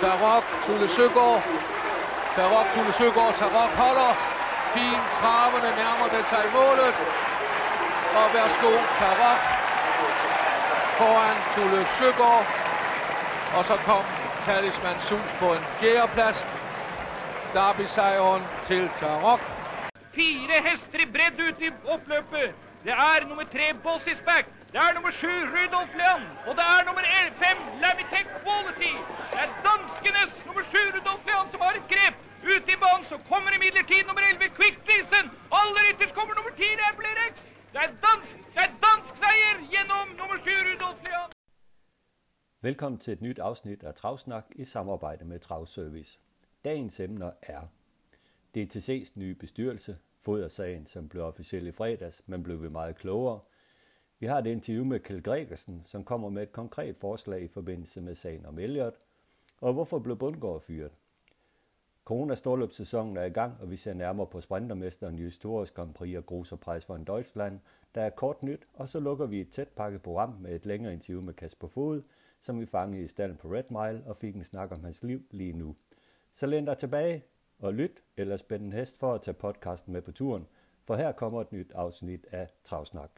Tarok, Tulle Søgaard. Tarok, Tulle Søgaard, Tarok holder. Fin traverne nærmer det sig målet. Og værsgo, Tarok foran Tulle Søgaard. Og så kom Talisman Sus på en fjerdeplads. Derby-sejren til Tarok. Fire hester i bredt ut i oppløpet. Det er nummer tre Bossisback. Det er nummer 7, Rudolf Leon. Og det er nummer el- fem Lamitek Quality. Det er danskenes nummer 7, Rudolf Leon, som har et grep. Ute i banen så kommer imidlertid nummer elleve Quick Prisen. Aller ytterst kommer nummer ti Reblerex. Det er dansk, det er dansk seier gjennom nummer 7, Rudolf Leon. Velkommen til et nyt afsnit af Travsnak i samarbejde med Travservice. Dagens emner er DTC's nye bestyrelse, fodersagen, som blev officiel i fredags, men blev vi meget klogere. Vi har et interview med Kjeld Gregersen, som kommer med et konkret forslag i forbindelse med sagen om Elliot, og hvorfor blev Bundgaard fyret. Corona storløbssæsonen er i gang, og vi ser nærmere på sprintermesteren Jys Tours Grand Prix og Gruserpreis for en Deutschland. Der er kort nyt, og så lukker vi et tæt pakket program med et længere interview med Kasper Fod, som vi fangede i stallen på Red Mile og fik en snak om hans liv lige nu. Så læn dig tilbage og lyt, eller spænd en hest for at tage podcasten med på turen, for her kommer et nyt afsnit af Travsnak.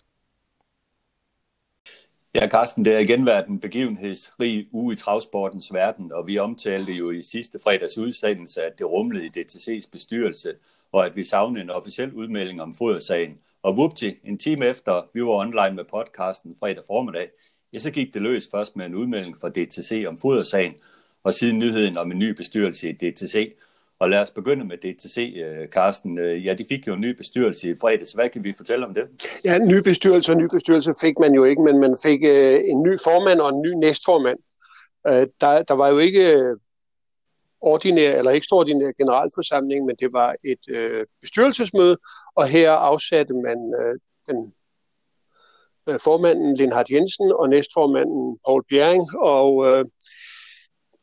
Ja, Carsten, det har igen været en begivenhedsrig uge i travsportens verden, og vi omtalte jo i sidste fredags udsendelse, at det rumlede i DTC's bestyrelse, og at vi savnede en officiel udmelding om fodersagen. Og vupti, en time efter vi var online med podcasten fredag formiddag, ja, så gik det løs først med en udmelding fra DTC om fodersagen, og siden nyheden om en ny bestyrelse i DTC. Og lad os begynde med DTC, Carsten. Øh, øh, ja, de fik jo en ny bestyrelse i fredags. Hvad kan vi fortælle om det? Ja, en ny bestyrelse og ny bestyrelse fik man jo ikke, men man fik øh, en ny formand og en ny næstformand. Øh, der, der var jo ikke øh, ordinær eller ekstraordinær generalforsamling, men det var et øh, bestyrelsesmøde, og her afsatte man øh, den formanden Lindhardt Jensen og næstformanden Paul Bjerring, og øh,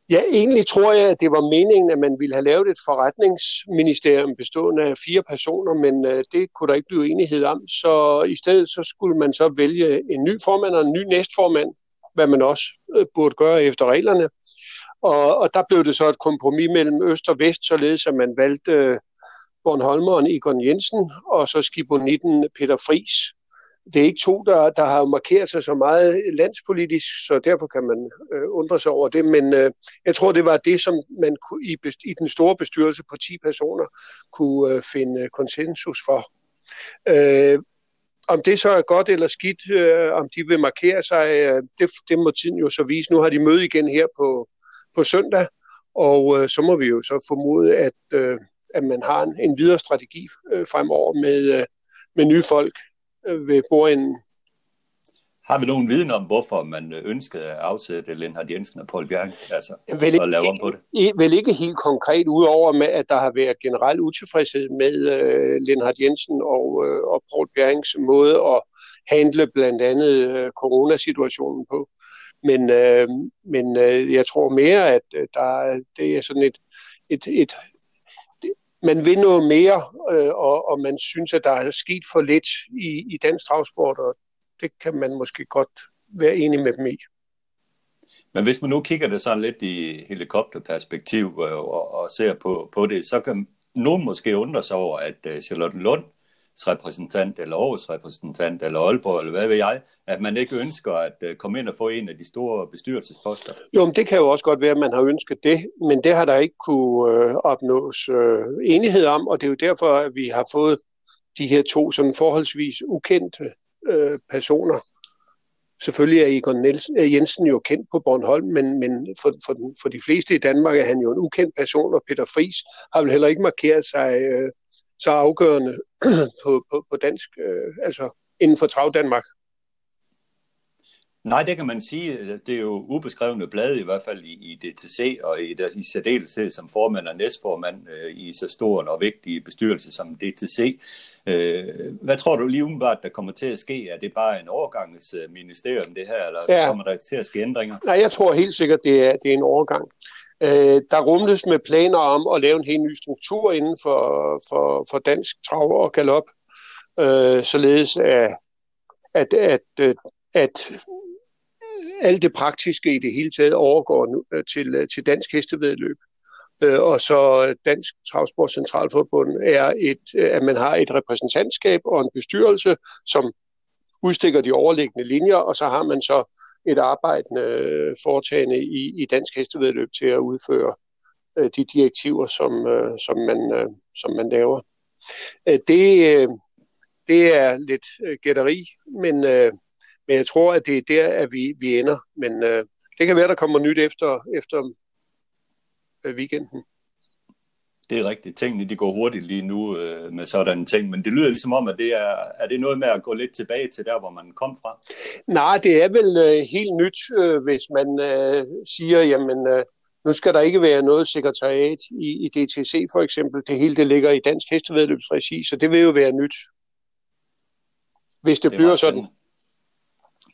Ja, egentlig tror jeg, at det var meningen, at man ville have lavet et forretningsministerium bestående af fire personer, men øh, det kunne der ikke blive enighed om. Så i stedet så skulle man så vælge en ny formand og en ny næstformand, hvad man også øh, burde gøre efter reglerne. Og, og der blev det så et kompromis mellem øst og vest, således at man valgte øh, Bornholmeren Egon Jensen og så skibonitten Peter Fris det er ikke to, der, der har markeret sig så meget landspolitisk, så derfor kan man øh, undre sig over det. Men øh, jeg tror, det var det, som man kunne, i, i den store bestyrelse på 10 personer kunne øh, finde konsensus for. Øh, om det så er godt eller skidt, øh, om de vil markere sig, øh, det, det må tiden jo så vise. Nu har de møde igen her på, på søndag, og øh, så må vi jo så formode, at, øh, at man har en, en videre strategi øh, fremover med, øh, med nye folk ved bordenden. Har vi nogen viden om, hvorfor man ønskede at afsætte Lindhardt Jensen og Paul Bjerg, altså vel, at lave om på det? Vel ikke helt konkret, udover med, at der har været generel utilfredshed med uh, Lindhardt Jensen og, uh, og Paul Bjergs måde at handle blandt andet uh, coronasituationen på. Men, uh, men uh, jeg tror mere, at uh, der, det er sådan et, et, et man vil noget mere, øh, og, og man synes, at der er sket for lidt i, i dansk travsport, og det kan man måske godt være enig med dem i. Men hvis man nu kigger det sådan lidt i helikopterperspektiv og, og, og ser på, på det, så kan nogen måske undre sig over, at øh, Charlotte Lunds repræsentant, eller Aarhus repræsentant, eller Aalborg, eller hvad ved jeg, at man ikke ønsker at øh, komme ind og få en af de store bestyrelsesposter? Jo, men det kan jo også godt være, at man har ønsket det, men det har der ikke kunne øh, opnås øh, enighed om, og det er jo derfor, at vi har fået de her to sådan forholdsvis ukendte øh, personer. Selvfølgelig er Egon Nielsen, øh, Jensen jo kendt på Bornholm, men, men for, for, for de fleste i Danmark er han jo en ukendt person, og Peter Fris har vel heller ikke markeret sig øh, så afgørende på, på, på dansk, øh, altså inden for Trav Danmark. Nej, det kan man sige. Det er jo ubeskrevne blade, i hvert fald i, i DTC, og i, i særdeleshed som formand og næstformand øh, i så stor og vigtig bestyrelse som DTC. Øh, hvad tror du lige umiddelbart, der kommer til at ske? Er det bare en overgangsministerium, det her, eller ja. kommer der til at ske ændringer? Nej, jeg tror helt sikkert, det er, det er en overgang. Øh, der rumles med planer om at lave en helt ny struktur inden for, for, for dansk trav og galop, øh, således at, at, at, at alt det praktiske i det hele taget overgår nu, øh, til, øh, til dansk hestevedløb. Øh, og så Dansk Travsport Centralforbund er, et, øh, at man har et repræsentantskab og en bestyrelse, som udstikker de overliggende linjer, og så har man så et arbejdende foretagende i, i dansk hestevedløb til at udføre de direktiver, som, som, man, som man laver. Det, det er lidt gætteri, men, men jeg tror, at det er der, at vi, vi ender. Men det kan være, der kommer nyt efter, efter weekenden. Det er rigtigt. Tingene de går hurtigt lige nu øh, med sådan ting, men det lyder ligesom om, at det er, er det noget med at gå lidt tilbage til der, hvor man kom fra? Nej, det er vel øh, helt nyt, øh, hvis man øh, siger, jamen øh, nu skal der ikke være noget sekretariat i, i DTC for eksempel. Det hele det ligger i Dansk Hestevedløbsregi, så det vil jo være nyt, hvis det, det bliver sådan.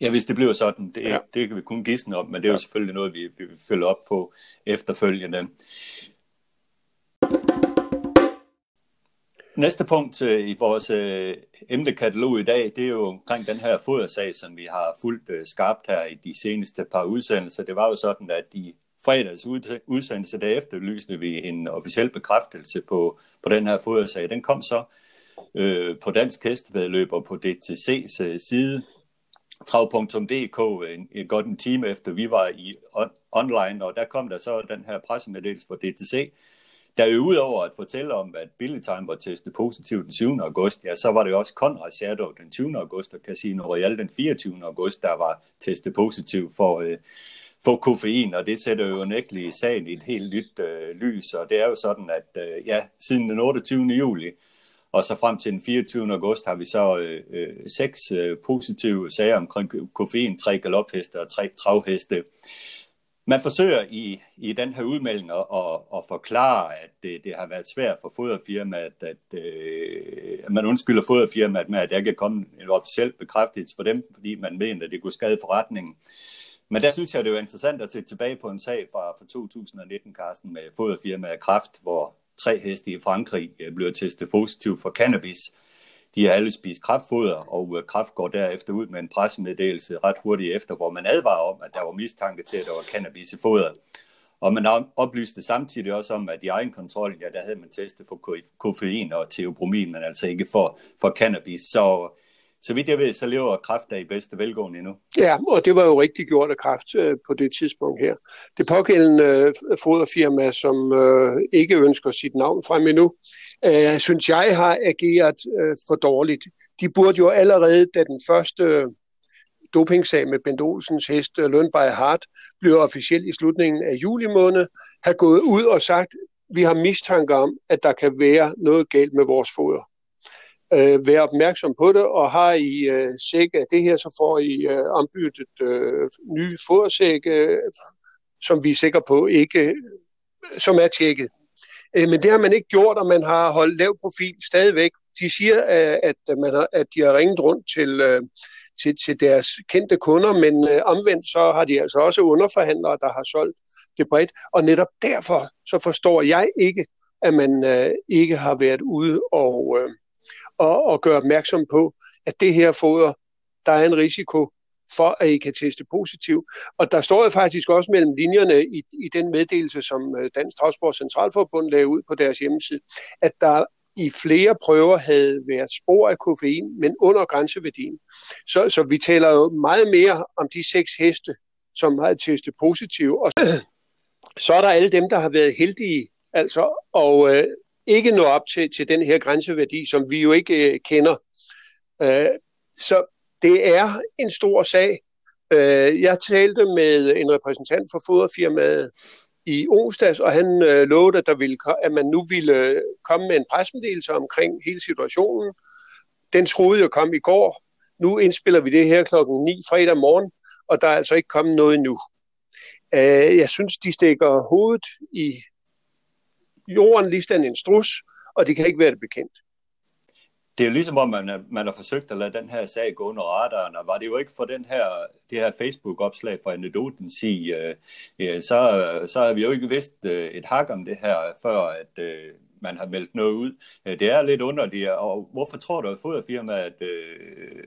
Ja, hvis det bliver sådan, det, ja. det kan vi kun gisne om, men det er jo selvfølgelig noget, vi, vi vil følge op på efterfølgende. Næste punkt øh, i vores øh, emnekatalog i dag, det er jo omkring den her fodersag, som vi har fulgt øh, skarpt her i de seneste par udsendelser. Det var jo sådan, at de fredags udsendelse, der efterlysende vi en officiel bekræftelse på, på den her fodersag. Den kom så øh, på Dansk Hestevedløb og på DTC's øh, side trav.dk en, en godt en time efter vi var i on, online, og der kom der så den her pressemeddelelse fra DTC, der jo udover at fortælle om, at Billy Time var testet positivt den 7. august, ja, så var det også Conrad Shadow den 20. august, og Casino Royale den 24. august, der var testet positiv for, øh, for koffein, og det sætter jo nægteligt sagen i et helt nyt øh, lys, og det er jo sådan, at øh, ja, siden den 28. juli, og så frem til den 24. august har vi så øh, øh, seks øh, positive sager omkring koffein, tre galopheste og tre travheste. Man forsøger i, i den her udmelding at, at, at forklare, at det, det har været svært for foderfirmaet, at, øh, at man undskylder foderfirmaet med, at der ikke er kommet en officiel bekræftelse for dem, fordi man mener, at det kunne skade forretningen. Men der synes jeg, det er interessant at se tilbage på en sag fra, fra 2019, Carsten, med foderfirmaet Kraft, hvor tre heste i Frankrig blev bliver testet positiv for cannabis. De har alle spist kraftfoder, og øh, Kraft går derefter ud med en pressemeddelelse ret hurtigt efter, hvor man advarer om, at der var mistanke til, at der var cannabis i fodret. Og man oplyste samtidig også om, at i egen kontrol, ja, der havde man testet for koffein og teobromin, men altså ikke for, for cannabis. Så så vidt jeg ved, så lever Kraft der i bedste velgående endnu. Ja, og det var jo rigtig gjort af Kraft øh, på det tidspunkt her. Det pågældende øh, foderfirma, som øh, ikke ønsker sit navn frem endnu, øh, synes jeg har ageret øh, for dårligt. De burde jo allerede, da den første øh, dopingsag med Bent Olsens hest øh, Lønberg Hart blev officielt i slutningen af juli måned, have gået ud og sagt, vi har mistanke om, at der kan være noget galt med vores foder øh, være opmærksom på det, og har I øh, sæk af det her, så får I øh, ombyttet øh, nye fodersæk, øh, som vi er sikre på ikke, som er tjekket. Øh, men det har man ikke gjort, og man har holdt lav profil stadigvæk. De siger, øh, at, man har, at de har ringet rundt til, øh, til, til deres kendte kunder, men øh, omvendt så har de altså også underforhandlere, der har solgt det bredt. Og netop derfor så forstår jeg ikke, at man øh, ikke har været ude og, øh, og, og gøre opmærksom på, at det her foder, der er en risiko for, at I kan teste positiv. Og der står jo faktisk også mellem linjerne i, i den meddelelse, som øh, Dansk Transport Centralforbund lagde ud på deres hjemmeside, at der i flere prøver havde været spor af koffein, men under grænseværdien. Så, så vi taler jo meget mere om de seks heste, som har testet positiv. Og så er der alle dem, der har været heldige, altså, og øh, ikke nå op til, til den her grænseværdi, som vi jo ikke øh, kender. Øh, så det er en stor sag. Øh, jeg talte med en repræsentant for foderfirmaet i onsdags, og han øh, lovede, at, der ville, at man nu ville øh, komme med en presmeddelelse omkring hele situationen. Den troede jeg kom i går. Nu indspiller vi det her klokken 9 fredag morgen, og der er altså ikke kommet noget endnu. Øh, jeg synes, de stikker hovedet i jorden ligesom en strus, og det kan ikke være det bekendt. Det er jo ligesom om, man, man har forsøgt at lade den her sag gå under radaren, og var det jo ikke for den her, det her Facebook-opslag fra anekdoten sige, øh, øh, så, så har vi jo ikke vidst øh, et hak om det her, før at øh, man har meldt noget ud. Øh, det er lidt underligt, og hvorfor tror du, at foderfirmaet øh,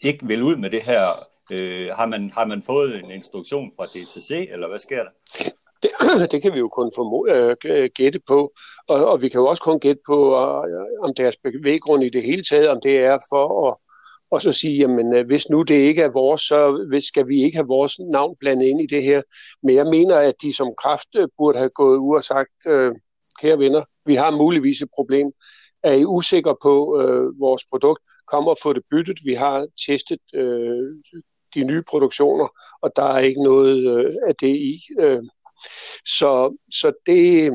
ikke vil ud med det her Øh, har, man, har man fået en instruktion fra DTC, eller hvad sker der? Det, det kan vi jo kun formode, øh, øh, gætte på, og, og vi kan jo også kun gætte på, øh, om deres bevæggrund i det hele taget, om det er for at og så sige, jamen hvis nu det ikke er vores, så skal vi ikke have vores navn blandet ind i det her. Men jeg mener, at de som kraft burde have gået ud og sagt, øh, kære venner, vi har muligvis et problem. Er I usikre på øh, vores produkt? Kom og få det byttet. Vi har testet øh, de nye produktioner, og der er ikke noget øh, af det i. Øh, så, så det,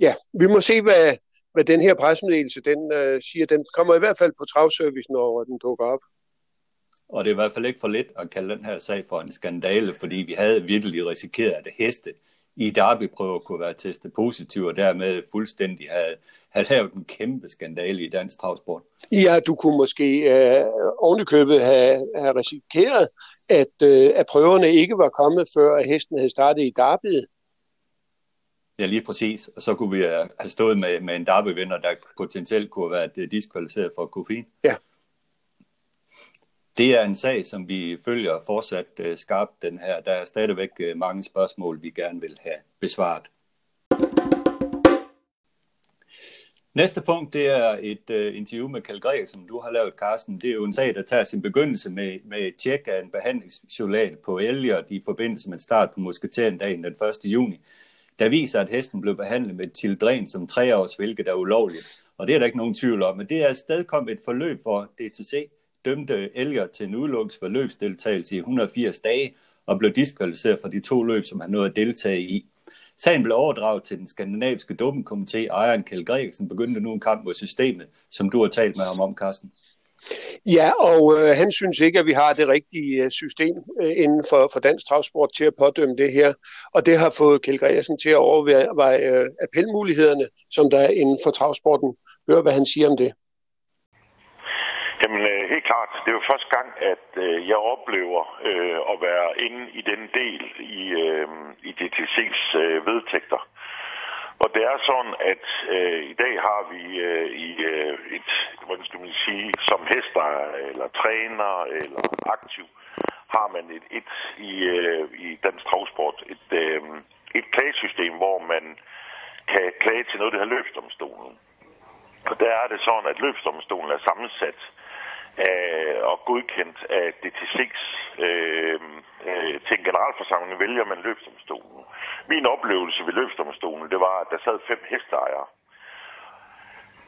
ja, vi må se, hvad, hvad den her pressemeddelelse den, øh, siger. Den kommer i hvert fald på travservice, når den dukker op. Og det er i hvert fald ikke for lidt at kalde den her sag for en skandale, fordi vi havde virkelig risikeret, at heste i derbyprøver kunne være testet positiv, og dermed fuldstændig have, have lavet en kæmpe skandale i dansk travsport. Ja, du kunne måske øh, ovenikøbet have, have risikeret, at, øh, at prøverne ikke var kommet, før at hesten havde startet i derbyet. Ja, lige præcis. Og så kunne vi have stået med, med en derbyvinder, der potentielt kunne have været diskvalificeret for koffein. Ja. Det er en sag, som vi følger fortsat uh, skarpt den her. Der er stadigvæk uh, mange spørgsmål, vi gerne vil have besvaret. Næste punkt, det er et uh, interview med Kjell Greg, som du har lavet, Carsten. Det er jo en sag, der tager sin begyndelse med, med et tjek af en behandlingsjournal på Elliot i forbindelse med start på musketeren-dagen den 1. juni der viser, at hesten blev behandlet med tildren som treårs, hvilket er ulovligt. Og det er der ikke nogen tvivl om. Men det er stadig kommet et forløb, hvor DTC dømte Elger til en udelukkes forløbsdeltagelse i 180 dage og blev diskvalificeret fra de to løb, som han nåede at deltage i. Sagen blev overdraget til den skandinaviske dopingkomité. Ejeren Kjell Gregersen begyndte nu en kamp mod systemet, som du har talt med ham om, Carsten. Ja, og øh, han synes ikke, at vi har det rigtige øh, system øh, inden for, for dansk travsport til at pådømme det her. Og det har fået Kjell Gregersen til at overveje øh, appelmulighederne, som der er inden for travsporten. Hør, hvad han siger om det. Jamen øh, helt klart, det er jo første gang, at øh, jeg oplever øh, at være inde i den del i, øh, i DTC's øh, vedtægter. Og det er sådan, at øh, i dag har vi øh, i øh, et, hvordan skal man sige, som hester eller træner eller aktiv, har man et, et i, øh, i dansk travsport, et, øh, et klagesystem, hvor man kan klage til noget, der har løbsdomstolen. Og der er det sådan, at løbsdomstolen er sammensat af, og godkendt af DTC's øh, øh, til en generalforsamling vælger man løbsdomstolen. Min oplevelse ved løbsdomstolen, det var, at der sad fem hesteejere.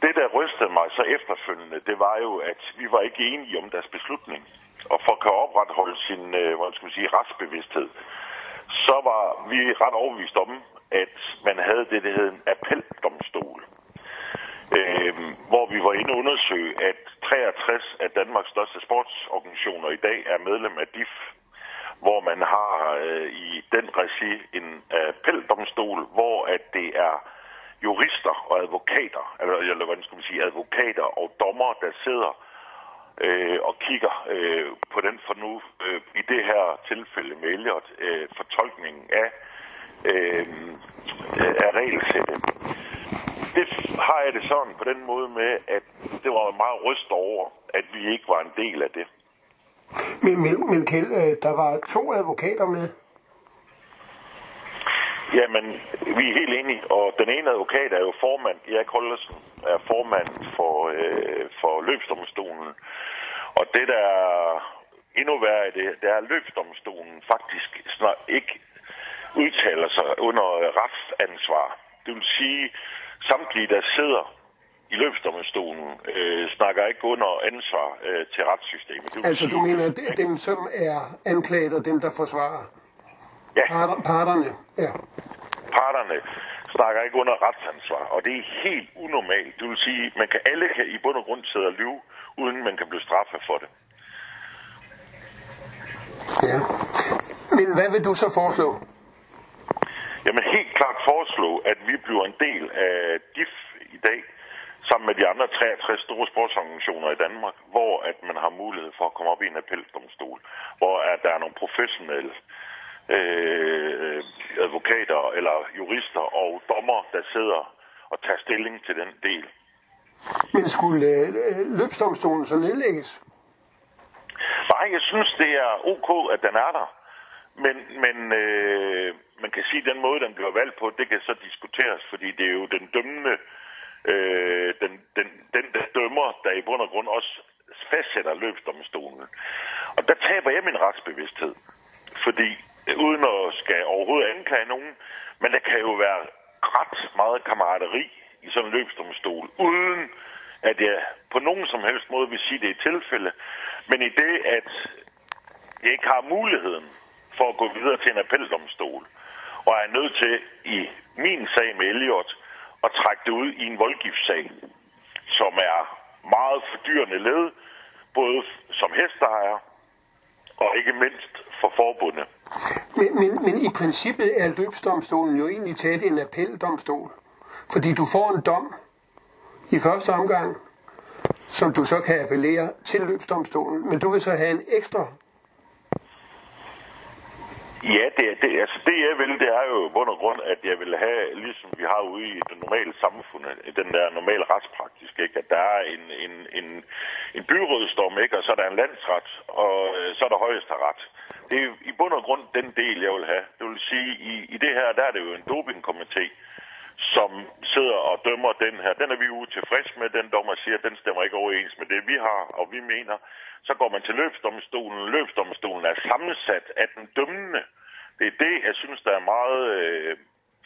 Det, der rystede mig så efterfølgende, det var jo, at vi var ikke enige om deres beslutning. Og for at kan opretholde sin øh, hvad skal man sige, retsbevidsthed, så var vi ret overbevist om, at man havde det, der hed en appeldomstol. Øh, hvor vi var inde og undersøge, at 63 af Danmarks største sportsorganisationer i dag er medlem af DIF, hvor man har øh, i den regi en appeldomstol, hvor at det er jurister og advokater, eller, eller hvad skal man sige, advokater og dommer, der sidder øh, og kigger øh, på den for nu, øh, i det her tilfælde med Elliot, øh, fortolkningen af, øh, af regelsættet. Det har jeg det sådan på den måde med, at det var meget ryst over, at vi ikke var en del af det. Men, men, men Kjell, øh, der var to advokater med. Jamen, vi er helt enige, og den ene advokat er jo formand, Erik Holdersen, er formand for, øh, for løbsdomstolen. Og det, der er endnu værre i det, det er, at løbsdomstolen faktisk snart ikke udtaler sig under retsansvar. Det vil sige, samtlige, der sidder i løbsdomstolen øh, snakker ikke under ansvar øh, til retssystemet. Det altså sige, du mener, at dem som er anklaget og dem, der forsvarer? Ja. Parter, parterne, ja. Parterne snakker ikke under retsansvar, og det er helt unormalt. Det vil sige, man kan alle kan i bund og grund sidde og lyve, uden man kan blive straffet for det. Ja. Men hvad vil du så foreslå? Jamen helt klart foreslå, at vi bliver en del af DIF i dag, sammen med de andre 63 store sportsorganisationer i Danmark, hvor at man har mulighed for at komme op i en appeldomstol, hvor at der er nogle professionelle øh, advokater eller jurister og dommer, der sidder og tager stilling til den del. Men skulle øh, løbsdomstolen så nedlægges? nej, jeg synes, det er ok, at den er der. Men, men øh, man kan sige, at den måde, den bliver valgt på, det kan så diskuteres, fordi det er jo den dømmende, øh, den, den, den der dømmer, der i bund og grund også fastsætter løbsdomstolen. Og der taber jeg min retsbevidsthed. Fordi uden at skal overhovedet anklage nogen, men der kan jo være ret meget kammerateri i sådan en løbsdomstol, uden at jeg på nogen som helst måde vil sige, det er tilfælde. Men i det, at jeg ikke har muligheden for at gå videre til en appeldomstol, og er nødt til i min sag med Elliot at trække det ud i en voldgiftssag, som er meget fordyrende led, både som hesteejer og ikke mindst for forbundet. Men, men, men i princippet er løbsdomstolen jo egentlig tæt en appeldomstol, fordi du får en dom i første omgang, som du så kan appellere til løbsdomstolen, men du vil så have en ekstra Ja, det, det, altså det jeg vil, det er jo bund og grund, at jeg vil have, ligesom vi har ude i det normale samfund, den der normale retspraktisk, ikke? at der er en, en, en, en byrådsdom, ikke? og så er der en landsret, og øh, så er der højesteret. Det er i bund og grund den del, jeg vil have. Det vil sige, i, i det her, der er det jo en dopingkomité, som sidder og dømmer den her. Den er vi jo med. Den dommer siger, at den stemmer ikke overens med det, vi har, og vi mener. Så går man til løbsdomstolen. Løbsdomstolen er sammensat af den dømmende. Det er det, jeg synes, der er meget øh,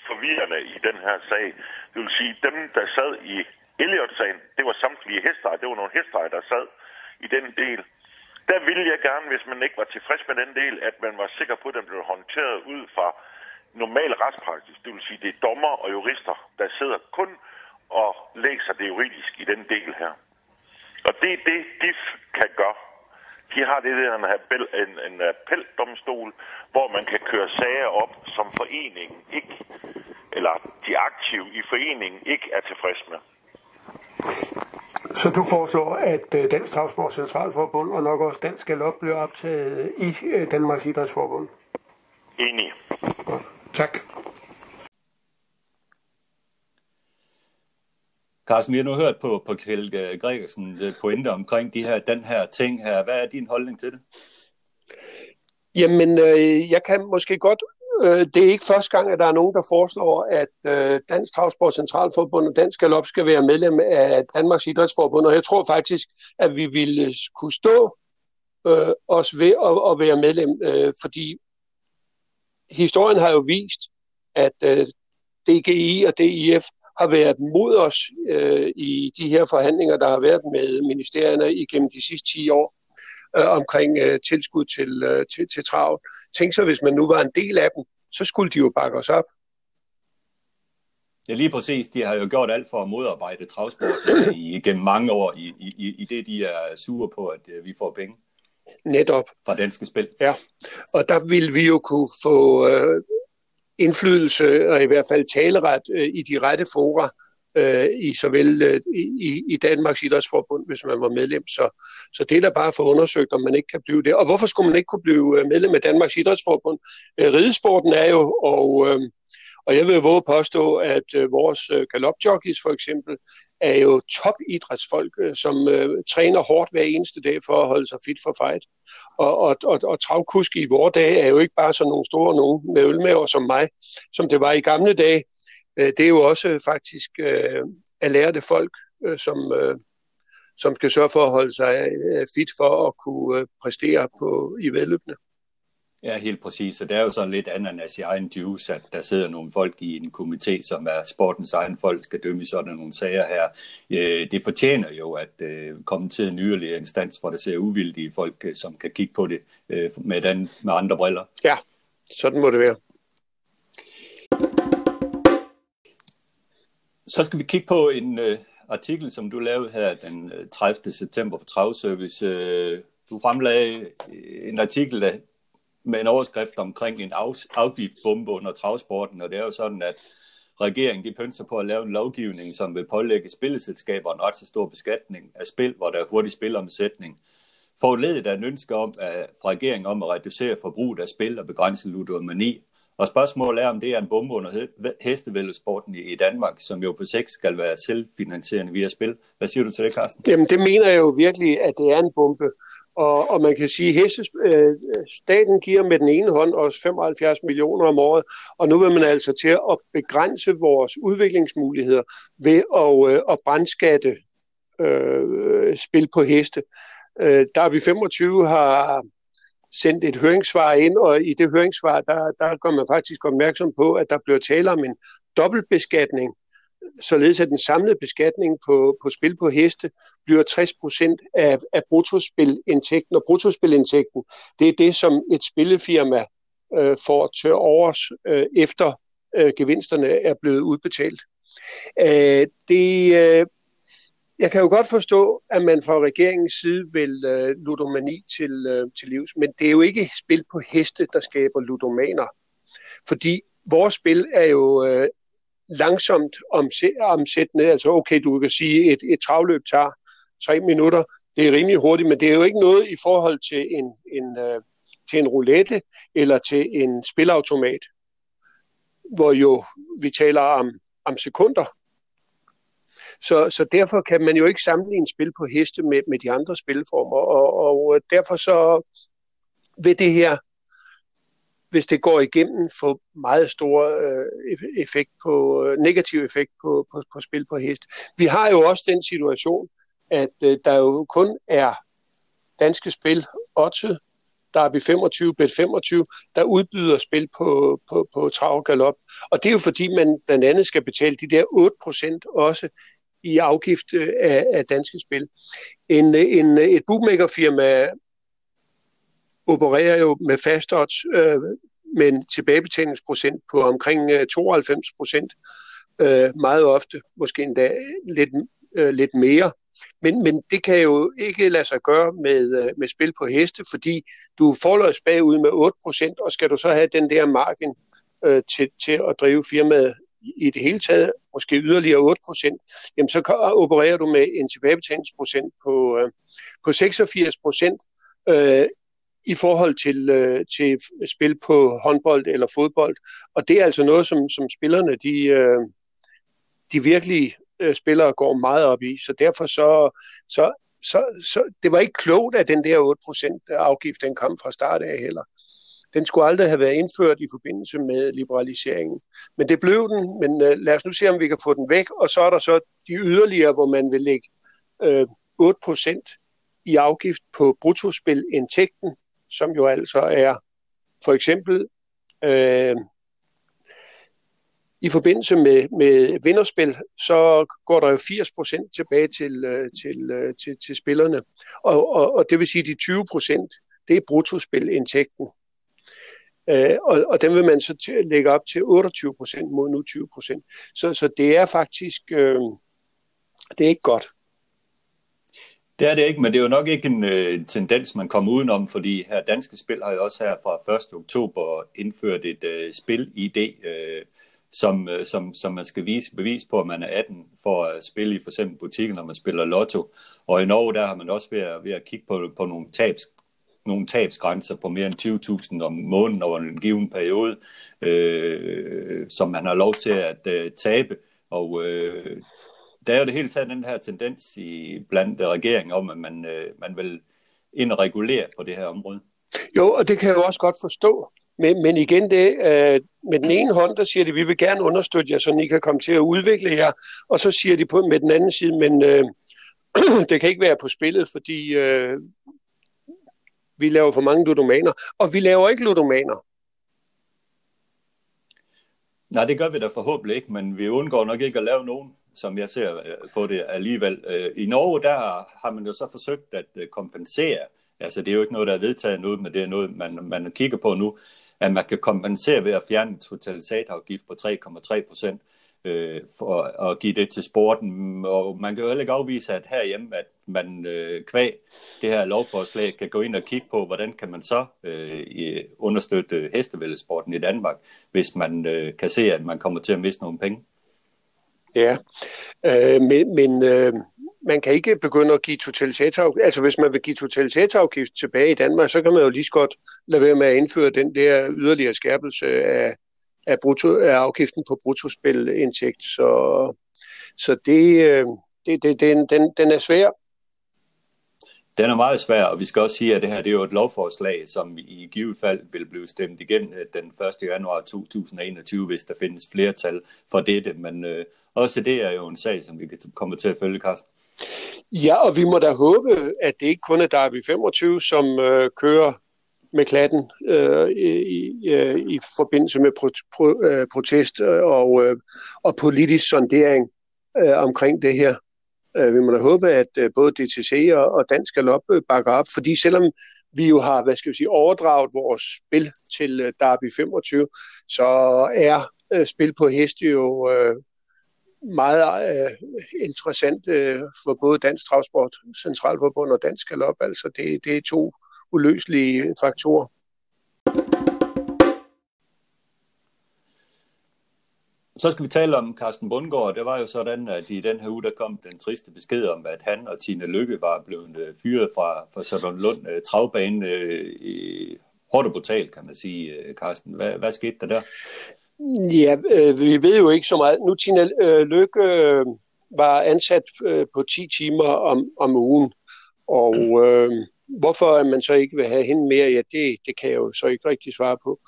forvirrende i den her sag. Det vil sige, dem, der sad i Elliot-sagen, det var samtlige hestejer. Det var nogle hestejer, der sad i den del. Der ville jeg gerne, hvis man ikke var tilfreds med den del, at man var sikker på, at den blev håndteret ud fra normal retspraksis. Det vil sige, det er dommer og jurister, der sidder kun og læser det juridisk i den del her. Og det er det, DIF kan gøre. De har det der en, appel, en, en appeldomstol, hvor man kan køre sager op, som foreningen ikke, eller de aktive i foreningen ikke er tilfreds med. Så du foreslår, at øh, Dansk Travsport Centralforbund og nok også Dansk Galop bliver optaget i øh, Danmarks Idrætsforbund? Enig. Tak. Carsten, vi har nu hørt på, på Kjell Gregersens øh, pointe omkring de her, den her ting her. Hvad er din holdning til det? Jamen, øh, jeg kan måske godt... Øh, det er ikke første gang, at der er nogen, der foreslår, at øh, Dansk Travsport Centralforbund og Dansk Galop skal være medlem af Danmarks Idrætsforbund, og jeg tror faktisk, at vi ville kunne stå øh, os ved at, at være medlem, øh, fordi historien har jo vist, at øh, DGI og DIF har været mod os øh, i de her forhandlinger, der har været med ministerierne igennem de sidste 10 år øh, omkring øh, tilskud til, øh, til, til trav. Tænk så, hvis man nu var en del af dem, så skulle de jo bakke os op. Ja, lige præcis. De har jo gjort alt for at modarbejde travsport igennem mange år, i, i, i det de er sure på, at øh, vi får penge. Netop. Fra danske spil. Ja, og der vil vi jo kunne få øh, indflydelse, og i hvert fald taleret øh, i de rette fora, øh, i såvel øh, i, i Danmarks Idrætsforbund, hvis man var medlem. Så, så det er da bare for undersøgt, om man ikke kan blive det. Og hvorfor skulle man ikke kunne blive øh, medlem af Danmarks Idrætsforbund? Øh, ridesporten er jo, og, øh, og jeg vil våge påstå, at øh, vores øh, galopjockeys for eksempel er jo topidrætsfolk, øh, som øh, træner hårdt hver eneste dag for at holde sig fit for fight. Og, og, og, og travkuske i vores dage er jo ikke bare sådan nogle store nogen med ølmaver som mig, som det var i gamle dage. Øh, det er jo også øh, faktisk øh, lærte folk, øh, som, øh, som skal sørge for at holde sig øh, fit for at kunne øh, præstere på i vedløbende. Ja, helt præcis. Og det er jo sådan lidt ananas i egen juice, at der sidder nogle folk i en komité, som er sportens egen folk, skal dømme i sådan nogle sager her. Øh, det fortjener jo at øh, komme til en yderligere instans, hvor der ser uvildige folk, øh, som kan kigge på det med, den, med andre briller. Ja, sådan må det være. Så skal vi kigge på en uh, artikel, som du lavede her den 30. september på Travservice. Uh, du fremlagde en artikel, der med en overskrift omkring en afgiftbombe under travsporten, og det er jo sådan, at regeringen de pønser på at lave en lovgivning, som vil pålægge spilleselskaber en ret så stor beskatning af spil, hvor der er hurtig spilomsætning. Forledet er en ønske om, at, fra regeringen om at reducere forbruget af spil og begrænse ludomani. Og spørgsmålet er, om det er en bombe under hestevældesporten i, i Danmark, som jo på sigt skal være selvfinansierende via spil. Hvad siger du til det, Carsten? Jamen, det mener jeg jo virkelig, at det er en bombe. Og, og man kan sige, at heste, øh, staten giver med den ene hånd os 75 millioner om året, og nu vil man altså til at begrænse vores udviklingsmuligheder ved at, øh, at brandskatte øh, spil på heste. Øh, der er vi 25 har sendt et høringssvar ind, og i det høringssvar, der, der gør man faktisk opmærksom på, at der bliver tale om en dobbeltbeskatning, således at den samlede beskatning på, på spil på heste bliver 60 procent af, af bruttospilindtægten, og bruttospilindtægten, det er det, som et spillefirma øh, får til overs øh, efter øh, gevinsterne er blevet udbetalt. Øh, det, øh, jeg kan jo godt forstå, at man fra regeringens side vil øh, ludomani til, øh, til livs, men det er jo ikke spil på heste, der skaber ludomaner. Fordi vores spil er jo øh, langsomt omsættende. Altså okay, du kan sige, et, et travløb tager tre minutter. Det er rimelig hurtigt, men det er jo ikke noget i forhold til en, en, øh, til en roulette eller til en spilautomat, hvor jo vi taler om, om sekunder. Så, så derfor kan man jo ikke sammenligne spil på heste med, med de andre spilformer, og, og derfor så vil det her, hvis det går igennem, få meget stor øh, effekt på, øh, negativ effekt på, på, på spil på hest. Vi har jo også den situation, at øh, der jo kun er danske spil, Otte, der er 25, bet 25, der udbyder spil på, på, på trav og galop. Og det er jo fordi, man blandt andet skal betale de der 8% også i afgift øh, af, af danske spil. En, øh, en, øh, et bookmakerfirma opererer jo med fast odds øh, med en tilbagebetalingsprocent på omkring øh, 92 procent. Øh, meget ofte, måske endda lidt, øh, lidt mere. Men, men det kan jo ikke lade sig gøre med, øh, med spil på heste, fordi du forløs bagud med 8%, og skal du så have den der margin øh, til, til at drive firmaet i det hele taget, måske yderligere 8 procent, jamen så opererer du med en tilbagebetalingsprocent på, øh, på 86 procent øh, i forhold til, øh, til spil på håndbold eller fodbold. Og det er altså noget, som, som spillerne, de, øh, de virkelig øh, spillere går meget op i. Så derfor så, så, så, så det var ikke klogt, at den der 8% afgift, den kom fra start af heller. Den skulle aldrig have været indført i forbindelse med liberaliseringen. Men det blev den, men øh, lad os nu se, om vi kan få den væk. Og så er der så de yderligere, hvor man vil lægge øh, 8% i afgift på bruttospilindtægten, som jo altså er for eksempel øh, i forbindelse med, med vinderspil, så går der jo 80% tilbage til, øh, til, øh, til, til spillerne. Og, og, og det vil sige, at de 20%, det er bruttospilindtægten. Øh, og, og den vil man så til, lægge op til 28% mod nu 20%. Så, så det er faktisk, øh, det er ikke godt. Det er det ikke, men det er jo nok ikke en øh, tendens, man kommer udenom, fordi her Danske Spil har jo også her fra 1. oktober indført et øh, spil-ID, øh, som, øh, som, som man skal vise bevis på, at man er 18 for at spille i for eksempel butikken, når man spiller lotto. Og i Norge, der har man også ved at, ved at kigge på, på nogle tabs, nogle tabsgrænser på mere end 20.000 om måneden over en given periode, øh, som man har lov til at øh, tabe. Og øh, der er jo det hele taget den her tendens i blandt regeringen om, at man, øh, man vil ind og regulere på det her område. Jo, og det kan jeg jo også godt forstå. Men, men igen det, øh, med den ene hånd, der siger de, vi vil gerne understøtte jer, så I kan komme til at udvikle jer. Og så siger de på med den anden side, men øh, det kan ikke være på spillet, fordi øh, vi laver for mange ludomaner, og vi laver ikke ludomaner. Nej, det gør vi da forhåbentlig ikke, men vi undgår nok ikke at lave nogen, som jeg ser øh, på det alligevel. Øh, I Norge, der har man jo så forsøgt at øh, kompensere, altså det er jo ikke noget, der er vedtaget nu, men det er noget, man, man kigger på nu, at man kan kompensere ved at fjerne en totalisatorafgift på 3,3 procent øh, for at give det til sporten. Og man kan jo heller ikke afvise, at herhjemme, at man øh, kvæg det her lovforslag kan gå ind og kigge på, hvordan kan man så øh, understøtte hestevældesporten i Danmark, hvis man øh, kan se, at man kommer til at miste nogle penge. Ja, øh, men, men øh, man kan ikke begynde at give totalitetsafgift. Altså hvis man vil give totalitetsafgift tilbage i Danmark, så kan man jo lige så godt lade være med at indføre den der yderligere skærpelse af, af, brutto, af afgiften på bruttospilindtægt. Så, så det, øh, det, det, den, den, den er svær. Den er meget svær, og vi skal også sige, at det her det er jo et lovforslag, som i givet fald vil blive stemt igen øh, den 1. januar 2021, hvis der findes flertal for dette. Men øh, også det er jo en sag, som vi kommer til at følge, Carsten. Ja, og vi må da håbe, at det ikke kun er Derby 25, som øh, kører med klatten øh, i, øh, i forbindelse med pro, pro, øh, protest øh, og, øh, og politisk sondering øh, omkring det her. Øh, vi må da håbe, at øh, både DTC og, og Dansk Galop øh, bakker op, fordi selvom vi jo har, hvad skal vi sige, overdraget vores spil til øh, Derby 25, så er øh, spil på heste jo øh, meget øh, interessant øh, for både Dansk Travsport, Centralforbund og Dansk Galop. Altså det, det er to uløselige faktorer. Så skal vi tale om Carsten Bundgaard. Det var jo sådan, at i den her uge, der kom den triste besked om, at han og Tine Lykke var blevet øh, fyret fra, fra Sådan Lund øh, travbane øh, i hårdt og brutalt, kan man sige, Carsten. Hvad, hvad skete der der? Ja, øh, vi ved jo ikke så meget. Nu Tina øh, Lykke øh, var ansat øh, på 10 timer om, om ugen, og øh, hvorfor man så ikke vil have hende mere, ja, det, det kan jeg jo så ikke rigtig svare på.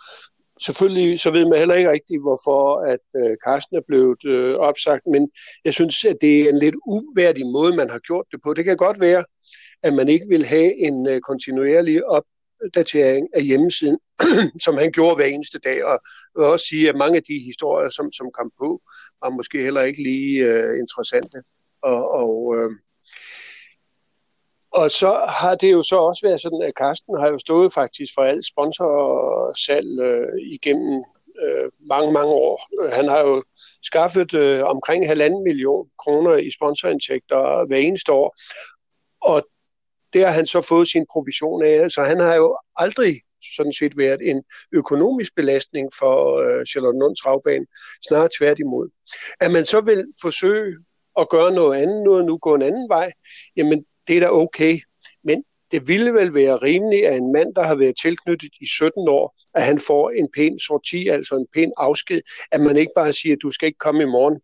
Selvfølgelig så ved man heller ikke rigtigt, hvorfor at øh, Carsten er blevet øh, opsagt, men jeg synes, at det er en lidt uværdig måde, man har gjort det på. Det kan godt være, at man ikke vil have en øh, kontinuerlig op, opdatering af hjemmesiden, som han gjorde hver eneste dag, og jeg vil også sige, at mange af de historier, som, som kom på, var måske heller ikke lige øh, interessante. Og, og, øh, og så har det jo så også været sådan, at Karsten har jo stået faktisk for alt sponsorsalg øh, igennem øh, mange, mange år. Han har jo skaffet øh, omkring halvanden million kroner i sponsorindtægter hver eneste år, og det har han så fået sin provision af. Så han har jo aldrig sådan set været en økonomisk belastning for øh, Charlotte Lund Travbane, snarere tværtimod. At man så vil forsøge at gøre noget andet, noget nu gå en anden vej, jamen det er da okay. Men det ville vel være rimeligt, at en mand, der har været tilknyttet i 17 år, at han får en pæn sorti, altså en pæn afsked, at man ikke bare siger, at du skal ikke komme i morgen,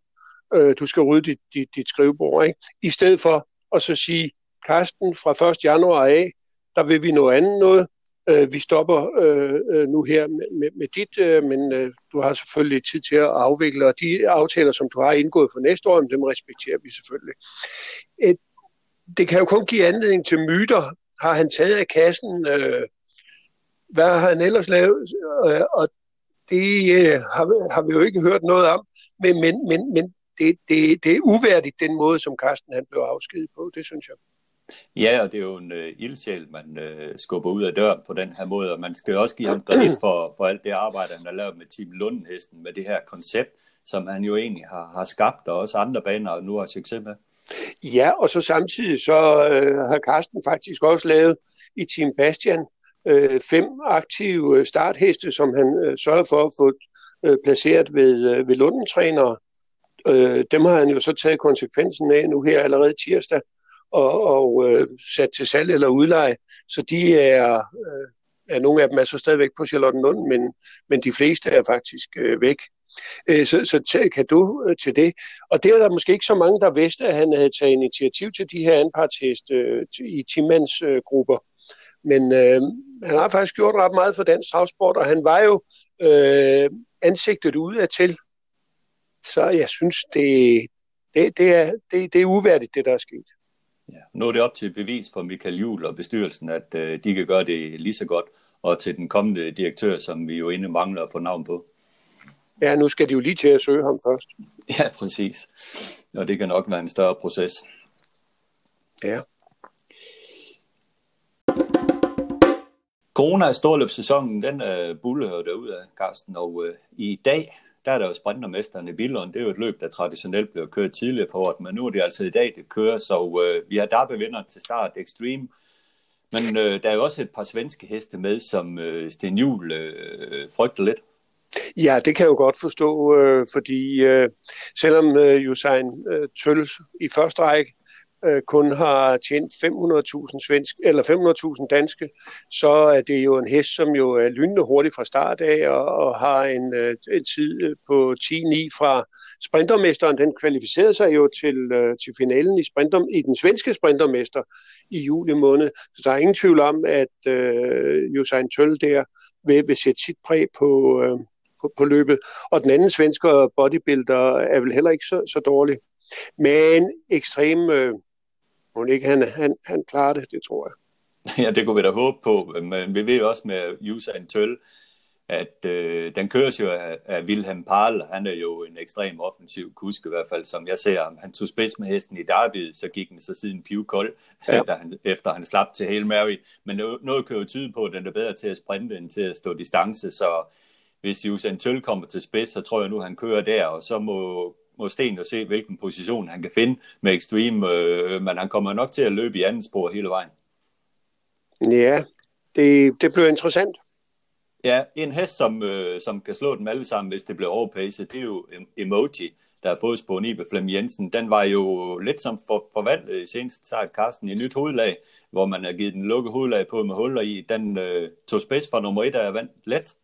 øh, du skal rydde dit, dit, dit skrivebord, ikke? i stedet for at så sige, Karsten, fra 1. januar af, der vil vi noget andet noget. Øh, vi stopper øh, øh, nu her med, med, med dit, øh, men øh, du har selvfølgelig tid til at afvikle, og de aftaler, som du har indgået for næste år, dem respekterer vi selvfølgelig. Et, det kan jo kun give anledning til myter. Har han taget af kassen? Øh, hvad har han ellers lavet? Øh, og det øh, har, har vi jo ikke hørt noget om, men, men, men, men det, det, det er uværdigt, den måde, som Karsten han blev afskedet på, det synes jeg. Ja, og det er jo en uh, ildsjæl, man uh, skubber ud af døren på den her måde, og man skal også give ham kredit for, for alt det arbejde, han har lavet med Team Lundenhesten, med det her koncept, som han jo egentlig har, har skabt, og også andre baner og nu har succes med. Ja, og så samtidig så øh, har Carsten faktisk også lavet i Team Bastian øh, fem aktive startheste, som han øh, sørger for at få øh, placeret ved, øh, ved Lundentrænere. Øh, dem har han jo så taget konsekvensen af nu her allerede tirsdag og, og øh, sat til salg eller udleje. Så de er, øh, er nogle af dem er så stadigvæk på Charlottenlund, men, men de fleste er faktisk øh, væk. Øh, så, så kan du øh, til det. Og det er der måske ikke så mange, der vidste, at han havde taget initiativ til de her anpartsheste øh, i Timmans øh, grupper. Men øh, han har faktisk gjort ret meget for dansk travsport, og han var jo øh, ansigtet udad til. Så jeg synes, det, det, det, er, det, det er uværdigt, det der er sket. Ja, nu er det op til bevis for Michael Juhl og bestyrelsen, at øh, de kan gøre det lige så godt, og til den kommende direktør, som vi jo endnu mangler at få navn på. Ja, nu skal de jo lige til at søge ham først. Ja, præcis. Og det kan nok være en større proces. Ja. Corona storløbssæsonen, den er bulle derude af, Carsten, og øh, i dag, der er der jo sprintermesteren i Billund. Det er jo et løb, der traditionelt bliver kørt tidligere på året, men nu er det altså i dag, det kører, så øh, vi har derbe vinder til start Extreme. Men øh, der er jo også et par svenske heste med, som øh, Sten Juhl øh, frygter lidt. Ja, det kan jeg jo godt forstå, øh, fordi øh, selvom øh, Usain øh, Tøls i første række øh, kun har tjent 500.000 svensk eller 500.000 danske, så er det jo en hest, som jo er lynende hurtig fra start af og, og har en, øh, en tid øh, på 10-9 fra sprintermesteren. Den kvalificerede sig jo til, øh, til finalen i, sprinter, i den svenske sprintermester i juli måned. Så der er ingen tvivl om, at øh, Josein Tøl der vil, vil sætte sit præg på, øh, på, på løbet. Og den anden svensker bodybuilder er vel heller ikke så, så dårlig. Men ekstrem, øh, må ikke han, han, han klarer det, det tror jeg. Ja, det kunne vi da håbe på, men vi ved også med Usain Tøl, at øh, den køres jo af, af Wilhelm Parl. Han er jo en ekstrem offensiv kusk i hvert fald, som jeg ser ham. Han tog spids med hesten i Derby, så gik den så siden pivkold, ja. efter, han, efter han slap til Hail Mary. Men noget, noget kan jo tyde på, at den er bedre til at sprinte end til at stå distance, så hvis Usain Tøl kommer til spids, så tror jeg nu, han kører der, og så må må Sten jo se, hvilken position han kan finde med Extreme, øh, men han kommer nok til at løbe i anden spor hele vejen. Ja, det, det bliver interessant. Ja, en hest, som, øh, som kan slå dem alle sammen, hvis det bliver overpacet, det er jo Emoji, der har fået spor Ibe Flem Jensen. Den var jo lidt som for, forvandlet i seneste start, Carsten, i nyt hovedlag, hvor man har givet den lukket hovedlag på med huller i. Den øh, tog spids fra nummer 1 og vandt let.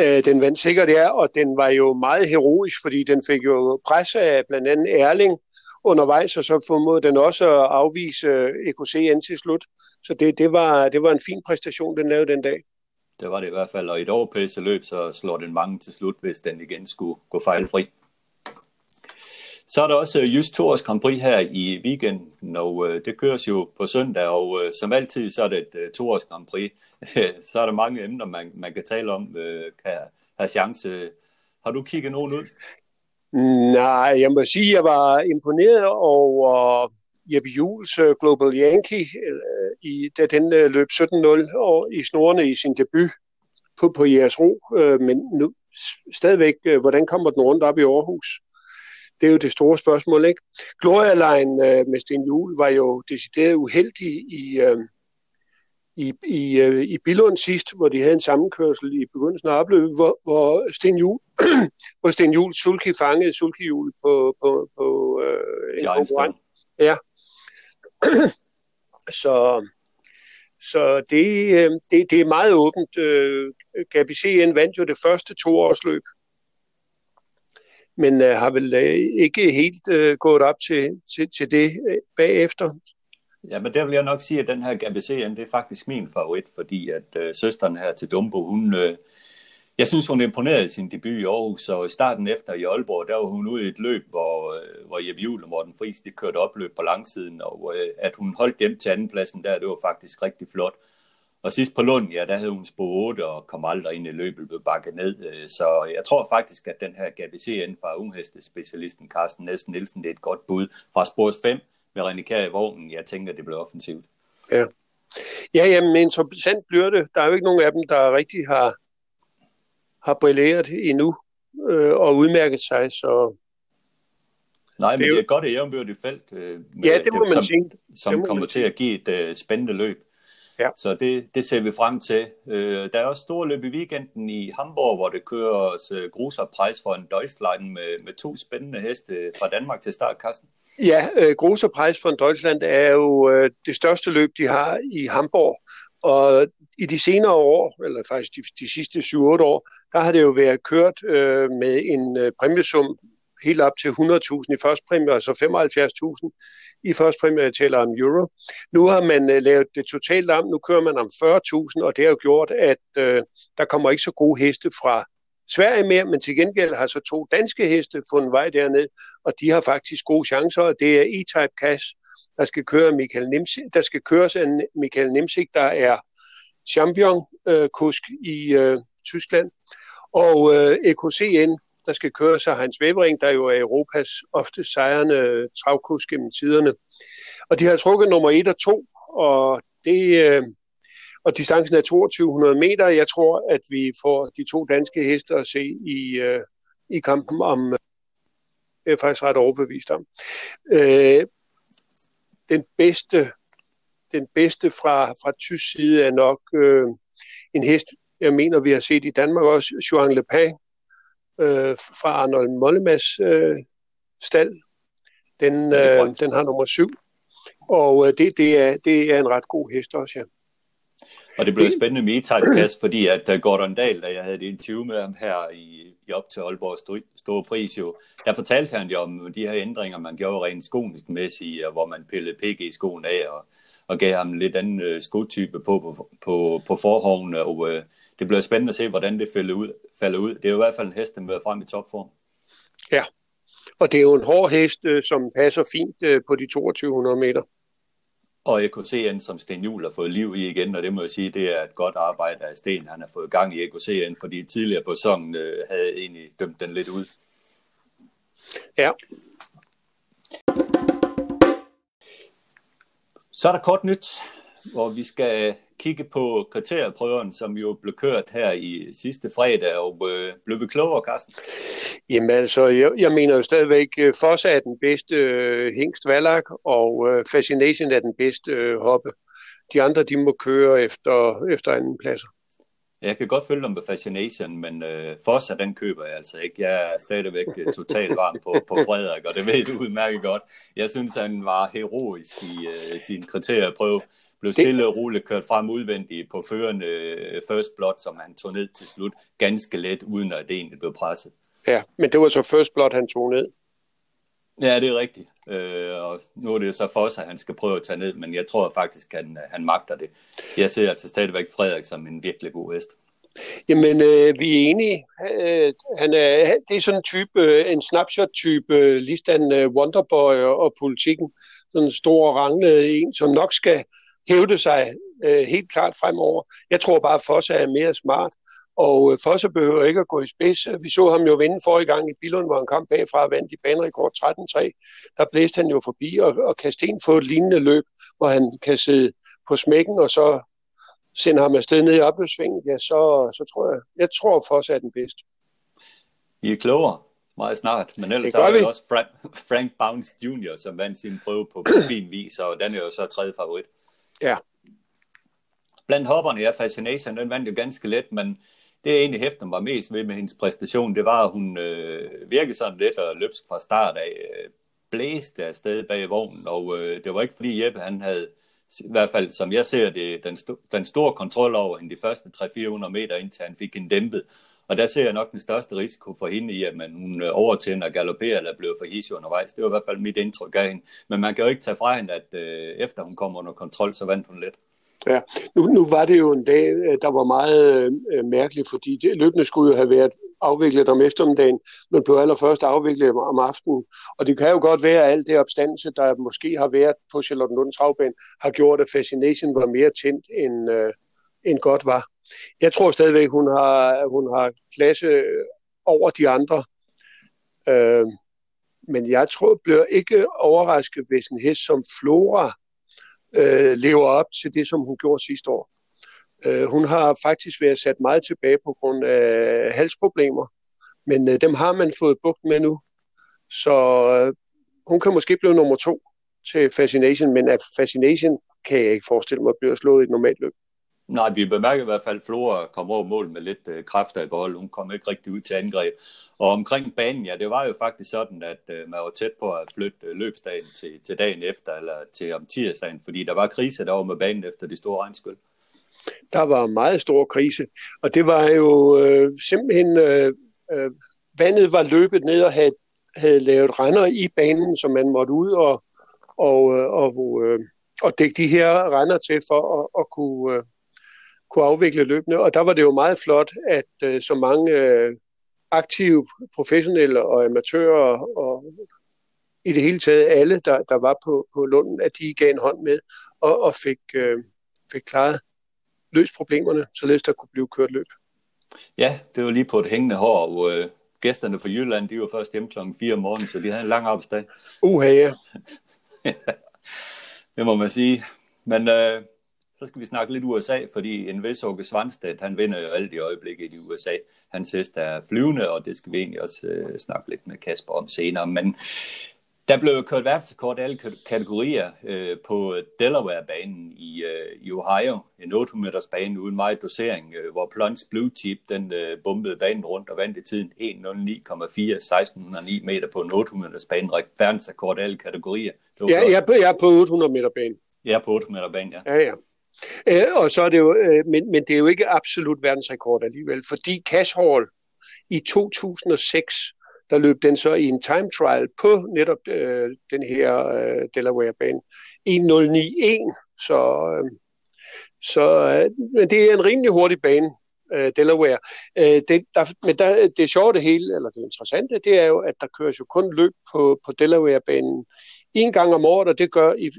Øh, den vandt sikkert, er, og den var jo meget heroisk, fordi den fik jo pres af blandt andet Erling undervejs, og så formåede den også at afvise øh, EKC ind til slut. Så det, det, var, det var en fin præstation, den lavede den dag. Det var det i hvert fald, og i et overpæse løb, så slår den mange til slut, hvis den igen skulle gå fejlfri. Så er der også øh, Just Tours Grand Prix her i weekenden, og øh, det køres jo på søndag, og øh, som altid så er det et Tours Grand Prix. så er der mange emner, man, man kan tale om, øh, kan have chance. Har du kigget nogen ud? Nej, jeg må sige, at jeg var imponeret over Jeppe Jules øh, Global Yankee, øh, i, da den løb 17-0 i snorene i sin debut på, på jeres ro. Men nu, stadigvæk, hvordan kommer den rundt op i Aarhus? Det er jo det store spørgsmål, ikke? Gloria Line med Sten Juhl var jo decideret uheldig i, øh, i, i, øh, i Billund sidst, hvor de havde en sammenkørsel i begyndelsen af opløbet, hvor, hvor Sten Juhl, hvor Sten Juhl Sulki fangede Sulki Juhl på, på, på øh, en konkurrent. Ja. så så det, øh, det, det er meget åbent. Øh, Gabi CN vandt jo det første toårsløb men øh, har vel øh, ikke helt øh, gået op til, til, til det øh, bagefter. Ja, men der vil jeg nok sige, at den her GBC'en, det er faktisk min favorit, fordi at øh, søsteren her til Dumbo, hun, øh, jeg synes, hun imponerede i sin debut i Aarhus, og i starten efter i Aalborg, der var hun ude i et løb, hvor, øh, hvor Jeppe Juhl og Morten Friis, de kørte opløb på langsiden, og øh, at hun holdt hjem til andenpladsen der, det var faktisk rigtig flot. Og sidst på Lund, ja, der havde hun spor 8 og kom aldrig ind i løbet, blev bakket ned. Øh, så jeg tror faktisk, at den her GBCN fra unghestespecialisten Carsten Næsten Nielsen, det er et godt bud. Fra spor 5 med René Kjær i vognen, jeg tænker, det bliver offensivt. Ja, ja jamen, interessant bliver det. Der er jo ikke nogen af dem, der rigtig har, har brilleret endnu øh, og udmærket sig, så Nej, men det er, jo... det er et godt jævnbyrdigt felt, øh, ja, det må man som, sige. som kommer til at give et øh, spændende løb. Ja. Så det, det ser vi frem til. Øh, der er også store løb i weekenden i Hamburg, hvor det kører øh, gruserpris for en Deutschland med, med to spændende heste fra Danmark til start, Carsten. Ja, øh, Großer Preis von Deutschland er jo øh, det største løb, de har i Hamburg. Og i de senere år, eller faktisk de, de sidste 7-8 år, der har det jo været kørt øh, med en øh, præmiesum helt op til 100.000 i første præmie, og så 75.000 i første præmie, jeg taler om euro. Nu har man øh, lavet det totalt om, nu kører man om 40.000, og det har jo gjort, at øh, der kommer ikke så gode heste fra Sverige mere, men til gengæld har så to danske heste fundet vej derned, og de har faktisk gode chancer, og det er E-Type Cash, der skal køre Michael Nimsik, der skal køres af Michael Nimsik, der er champion-kusk øh, i øh, Tyskland, og øh, EKCN, der skal køre sig Heinz Webering, der jo er Europas ofte sejrende øh, travkusk gennem tiderne. Og de har trukket nummer 1 og 2, og det, øh, og distancen er 2200 meter. Jeg tror, at vi får de to danske heste at se i, øh, i kampen om, øh, jeg er faktisk ret overbevist om. Øh, den bedste, den bedste fra, fra tysk side er nok øh, en hest, jeg mener, vi har set i Danmark også, Joan Le Pen, øh, fra Arnold Mollemas øh, stald. Den, øh, den har nummer syv. Og øh, det, det, er, det er en ret god hest også, ja. Og det blev spændende med E-Type fordi at uh, Gordon Dahl, da jeg havde et interview med ham her i, i op til Aalborg Store Pris, jo, der fortalte han jo om de her ændringer, man gjorde rent skonisk-mæssigt, hvor man pillede PG-skoen af og, og gav ham en lidt anden uh, skotype på, på, på, på forhoven, og uh, det bliver spændende at se, hvordan det falder ud. Falder ud. Det er jo i hvert fald en hest, der møder frem i topform. Ja, og det er jo en hård hest, som passer fint på de 2200 meter. Og EKCN, som Sten Juhl har fået liv i igen, og det må jeg sige, det er et godt arbejde af Sten, han har fået gang i EKCN, fordi tidligere på sæsonen øh, havde egentlig dømt den lidt ud. Ja. Så er der kort nyt, hvor vi skal kigge på kriterieprøven, som jo blev kørt her i sidste fredag, og øh, blev vi klogere, Carsten? Jamen altså, jeg, jeg mener jo stadigvæk, øh, Fossa er den bedste øh, hængst valak, og øh, Fascination er den bedste øh, hoppe. De andre, de må køre efter, efter anden pladser. Jeg kan godt følge dem med Fascination, men øh, Fossa, den køber jeg altså ikke. Jeg er stadigvæk totalt varm på, på Frederik, og det ved du udmærket godt. Jeg synes, han var heroisk i øh, sin kriterieprøve blev stille og roligt kørt frem udvendigt på førende øh, first blood, som han tog ned til slut, ganske let, uden at det egentlig blev presset. Ja, men det var så first blood, han tog ned. Ja, det er rigtigt. Øh, og nu er det så for os, at han skal prøve at tage ned, men jeg tror faktisk, at han, han magter det. Jeg ser altså stadigvæk Frederik som en virkelig god hest. Jamen, øh, vi er enige. Øh, han er, det er sådan en type, øh, en snapshot-type, øh, ligesom øh, Wonderboy og, og politikken. Sådan en stor rangle en, som nok skal hævde sig øh, helt klart fremover. Jeg tror bare, at Fosse er mere smart, og øh, Fosse behøver ikke at gå i spids. Vi så ham jo vinde forrige gang i Billund, hvor han kom bagfra og vandt i banerekord 13-3. Der blæste han jo forbi, og, og kan Sten få et lignende løb, hvor han kan sidde på smækken, og så sende ham afsted ned i opløbssvingen, ja, så, så tror jeg, jeg tror Fosse er den bedste. I er klogere meget snart, men ellers er det også Frank, Frank Bounce Jr., som vandt sin prøve på, på fin vis, og den er jo så tredje favorit. Ja. Blandt hopperne, ja, Fascination, den vandt jo ganske let, men det jeg egentlig hæfter mig mest ved med hendes præstation, det var, at hun øh, virkede sådan lidt og løbsk fra start af, øh, blæste afsted bag vognen, og øh, det var ikke fordi Jeppe, han havde, i hvert fald som jeg ser det, den, sto- den store kontrol over hende de første 300-400 meter, indtil han fik en dæmpet. Og der ser jeg nok den største risiko for hende i, at man, hun øh, overtænder galopperer eller bliver for hissig undervejs. Det var i hvert fald mit indtryk af hende. Men man kan jo ikke tage fra hende, at øh, efter hun kom under kontrol, så vandt hun lidt. Ja, nu, nu var det jo en dag, øh, der var meget øh, mærkelig, fordi det, løbende skulle jo have været afviklet om eftermiddagen, men blev allerførst afviklet om aftenen. Og det kan jo godt være, at alt det opstandelse, der måske har været på Charlottenlunds havbane, har gjort, at Fascination var mere tændt, end, øh, end godt var. Jeg tror stadigvæk, hun har, hun har klasse over de andre. Øh, men jeg tror, bliver ikke overrasket, hvis en hest som Flora øh, lever op til det, som hun gjorde sidste år. Øh, hun har faktisk været sat meget tilbage på grund af halsproblemer, men øh, dem har man fået bugt med nu. Så øh, hun kan måske blive nummer to til Fascination, men at Fascination kan jeg ikke forestille mig at blive slået i et normalt løb. Nej, vi bemærker i hvert fald, at Flora kom over mål med lidt øh, kræfter i bold. Hun kom ikke rigtig ud til angreb. Og omkring banen, ja, det var jo faktisk sådan, at øh, man var tæt på at flytte øh, løbsdagen til, til dagen efter, eller til om tirsdagen, fordi der var krise derovre med banen efter de store regnskyld. Der var meget stor krise, og det var jo øh, simpelthen, øh, øh, vandet var løbet ned og havde, havde lavet render i banen, som man måtte ud og, og, øh, og, øh, og dække de her render til for at, at kunne, øh, kunne afvikle løbende. Og der var det jo meget flot, at øh, så mange øh, aktive professionelle og amatører og i det hele taget alle, der, der var på, på Lunden, at de gav en hånd med og, og fik, øh, fik klaret løst problemerne, således der kunne blive kørt løb. Ja, det var lige på et hængende hår, hvor øh, gæsterne fra Jylland, de var først hjemme klokken 4 om morgenen, så de havde en lang arbejdsdag. Uha, ja. det må man sige. Men øh, så skal vi snakke lidt USA, fordi en vis Åke Svanstedt, han vinder jo alt i øjeblikket i USA. Hans hest er flyvende, og det skal vi egentlig også øh, snakke lidt med Kasper om senere. Men Der blev kørt verdensrekord alle kategorier øh, på Delaware-banen i, øh, i Ohio. En 800-meters bane uden meget dosering, øh, hvor Plunge Blue Chip den øh, bombede banen rundt og vandt i tiden 1.09,4, 1609 meter på en 800-meters bane. Verdensrekord alle kategorier. Ja, jeg er, på, jeg er på 800 meter banen. Jeg er på 800 meter banen, ja. Ja, ja. Øh, og så er det jo, øh, men, men det er jo ikke absolut verdensrekord alligevel, fordi Cash Hall i 2006 der løb den så i en time trial på netop øh, den her øh, Delaware-bane. 1.09.1, så, øh, så øh, men det er en rimelig hurtig bane, øh, Delaware. Øh, det, der, men der, det sjove det hele, eller det interessante, det er jo, at der køres jo kun løb på, på Delaware-banen en gang om året, og det gør i,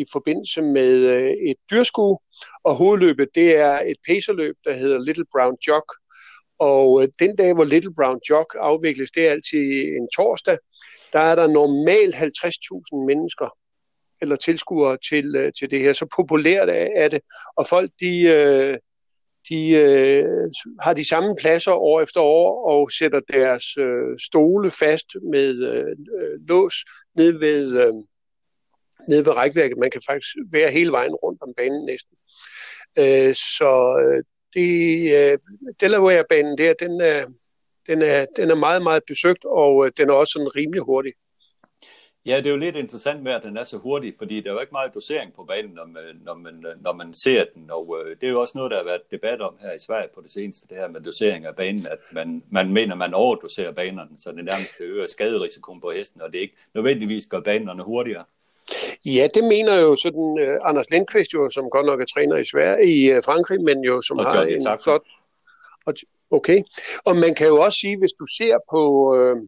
i forbindelse med øh, et dyrskue, og hovedløbet det er et pacerløb, der hedder Little Brown Jog, og øh, den dag, hvor Little Brown Jog afvikles, det er altid en torsdag, der er der normalt 50.000 mennesker eller tilskuere til, øh, til det her. Så populært er det, og folk de, øh, de øh, har de samme pladser år efter år og sætter deres øh, stole fast med øh, øh, lås ned ved, øh, ned ved rækværket. Man kan faktisk være hele vejen rundt om banen næsten. Øh, så øh, det, øh, Delaware-banen der, den er, den, er, den er meget, meget besøgt, og øh, den er også sådan rimelig hurtig. Ja, det er jo lidt interessant med, at den er så hurtig, fordi der er jo ikke meget dosering på banen, når man, når man, når man ser den, og øh, det er jo også noget, der har været debat om her i Sverige på det seneste, det her med dosering af banen, at man, man mener, man overdoserer banerne, så det nærmest øger skaderisikoen på hesten, og det ikke nødvendigvis gør banerne hurtigere. Ja, det mener jo sådan uh, Anders Lindqvist jo, som godt nok er træner i Sverige, i uh, Frankrig, men jo som og har en flot... Og, okay, og man kan jo også sige, hvis du ser på, uh,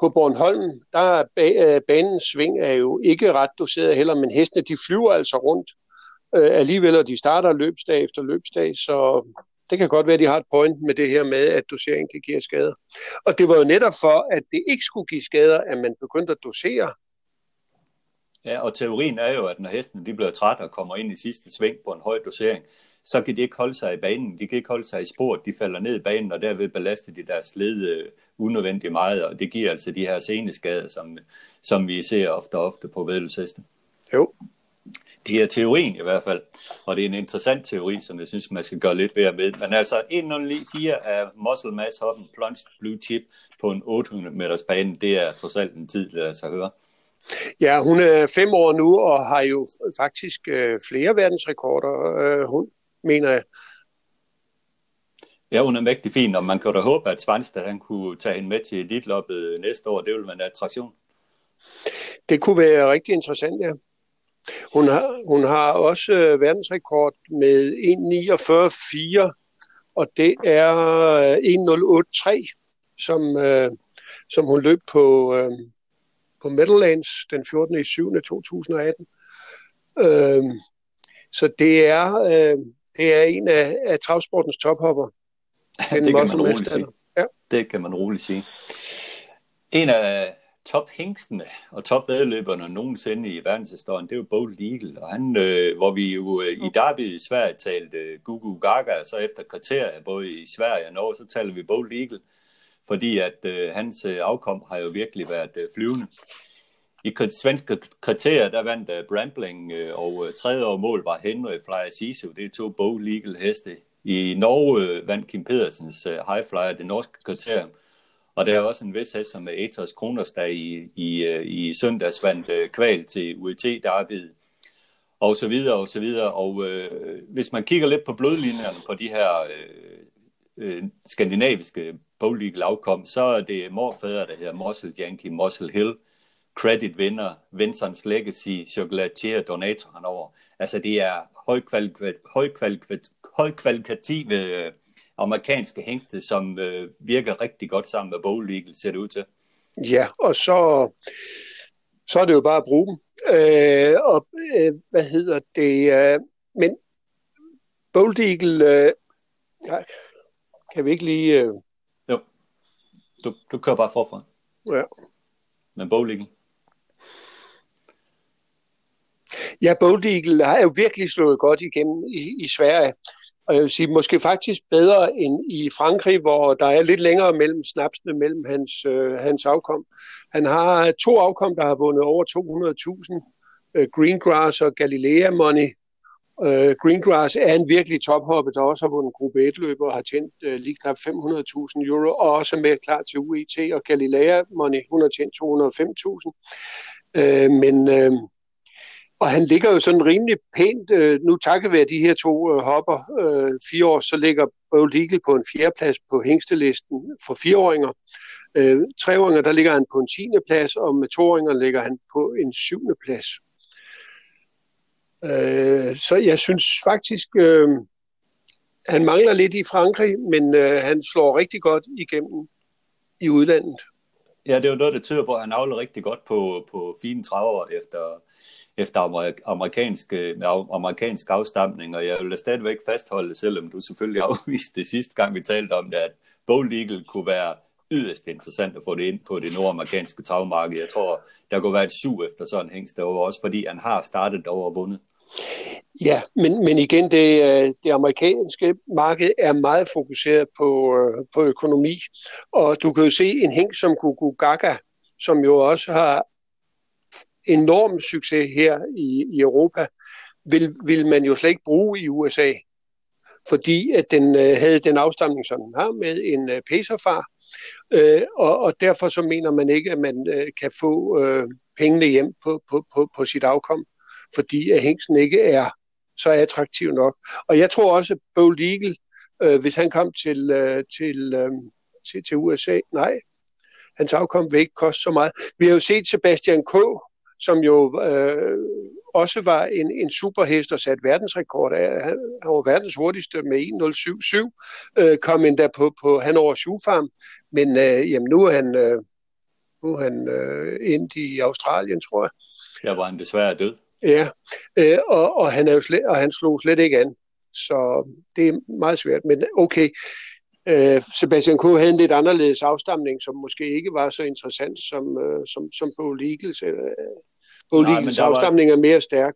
på Bornholm, der er ba- øh, banens sving er jo ikke ret doseret heller, men hestene de flyver altså rundt øh, alligevel, og de starter løbsdag efter løbsdag, så det kan godt være, at de har et point med det her med, at dosering kan give skader. Og det var jo netop for, at det ikke skulle give skader, at man begyndte at dosere Ja, og teorien er jo, at når hesten de bliver træt og kommer ind i sidste sving på en høj dosering, så kan de ikke holde sig i banen, de kan ikke holde sig i sporet, de falder ned i banen, og derved belaster de deres led uh, unødvendigt meget, og det giver altså de her seneskader, som, som vi ser ofte og ofte på vedløbsheste. Jo. Det er teorien i hvert fald, og det er en interessant teori, som jeg synes, man skal gøre lidt ved at med. Men altså 1.09.4 af Muscle Mass Hoppen Plunged Blue Chip på en 800 meters bane, det er trods alt en tid, lad os høre. Ja, hun er fem år nu og har jo faktisk øh, flere verdensrekorder, øh, hun mener jeg. Ja, hun er mægtig fin, og man kan da håbe, at Svanstad han kunne tage hende med til Elitloppet næste år. Det vil være en attraktion. Det kunne være rigtig interessant, ja. Hun har, hun har også øh, verdensrekord med 1.49.4, og det er øh, 1.083, som, øh, som hun løb på, øh, på Meadowlands den 14. i 7. 2018. Øh, så det er, øh, det er en af, af travsportens tophopper. Den det kan man roligt sige. Ja. Det kan man roligt sige. En af tophængstene og topvedløberne nogensinde i verdenshistorien, det er jo Bold Eagle, og han, øh, hvor vi jo øh, i Derby i Sverige talte øh, Gugu Gaga, så efter kriterier både i Sverige og Norge, så taler vi Bold Eagle fordi at øh, hans øh, afkom har jo virkelig været øh, flyvende. I svenske kriterier, der vandt øh, Brambling, øh, og øh, tredje år mål var Henry Flyer Sisu. Det er to Bow Legal heste. I Norge øh, vandt Kim Pedersens øh, High Flyer, det norske kriterium. Og der er også en vis hest, som er Etos Kronos, der i, i, i søndags vandt kval til UET Derby og så videre og så videre. Og øh, hvis man kigger lidt på blodlinjerne på de her øh, øh, skandinaviske boglige afkom, så er det morfædre, der hedder Mossel Yankee, Mossel Hill, Winner, Vincent's Legacy, Chocolatier, Donator henover. Altså det er højkvalitative øh, amerikanske hængste, som øh, virker rigtig godt sammen med Bowl League, ser det ud til. Ja, og så, så er det jo bare at bruge dem. Øh, og øh, hvad hedder det? Øh, men Bold Eagle, øh, kan vi ikke lige... Øh... Jo, du, du kører bare forfra. Ja. Men Bold Eagle? Ja, Bold Eagle har jo virkelig slået godt igennem i, i Sverige. Og jeg vil sige, måske faktisk bedre end i Frankrig, hvor der er lidt længere mellem snapsene mellem hans, øh, hans afkom. Han har to afkom, der har vundet over 200.000. Øh, Greengrass og Galilea Money. Øh, Greengrass er en virkelig tophoppe, der også har vundet gruppe 1-løber og har tjent øh, lige knap 500.000 euro, og også med klar til UET. Og Galilea Money, hun har tjent 205.000. Øh, men... Øh, og han ligger jo sådan rimelig pænt, øh, nu takket være de her to øh, hopper, øh, fire år, så ligger Bold Eagle på en fjerdeplads på hængstelisten for fireåringer. Øh, treåringer, der ligger han på en tiende plads, og med toåringer ligger han på en syvende plads. Øh, så jeg synes faktisk, øh, han mangler lidt i Frankrig, men øh, han slår rigtig godt igennem i udlandet. Ja, det er jo noget, der tyder på, at han afler rigtig godt på, på fine 30 år efter, efter amerikanske, med amerikansk afstamning, og jeg vil da stadigvæk fastholde, selvom du selvfølgelig afviste det sidste gang, vi talte om det, at Bold Eagle kunne være yderst interessant at få det ind på det nordamerikanske travmarked. Jeg tror, der kunne være et sug efter sådan en hængst derovre, også fordi han har startet over og vundet. Ja, men, men igen, det, øh, det amerikanske marked er meget fokuseret på, øh, på økonomi, og du kan jo se en hæng som Gugu Gaga, som jo også har enorm succes her i, i Europa, vil, vil man jo slet ikke bruge i USA, fordi at den øh, havde den afstamning, som den har, med en øh, pacerfar, øh, og, og derfor så mener man ikke, at man øh, kan få øh, pengene hjem på, på, på, på sit afkom, fordi at hængsen ikke er så attraktiv nok. Og jeg tror også, at Bo Legal, øh, hvis han kom til, øh, til, øh, til, til USA, nej, hans afkom vil ikke koste så meget. Vi har jo set Sebastian K., som jo øh, også var en, en superhest og satte verdensrekord af. Han, var verdens hurtigste med 1.077, øh, kom endda på, på han over Farm, men øh, jamen, nu er han, øh, nu er han øh, ind i Australien, tror jeg. Ja, hvor han desværre død. Ja, øh, og, og, han er jo slet, og han slog slet ikke an. Så det er meget svært, men okay. Øh, Sebastian K. havde en lidt anderledes afstamning, som måske ikke var så interessant som, øh, som, som Paul Eagles. Øh, Eagles afstamning var, er mere stærk.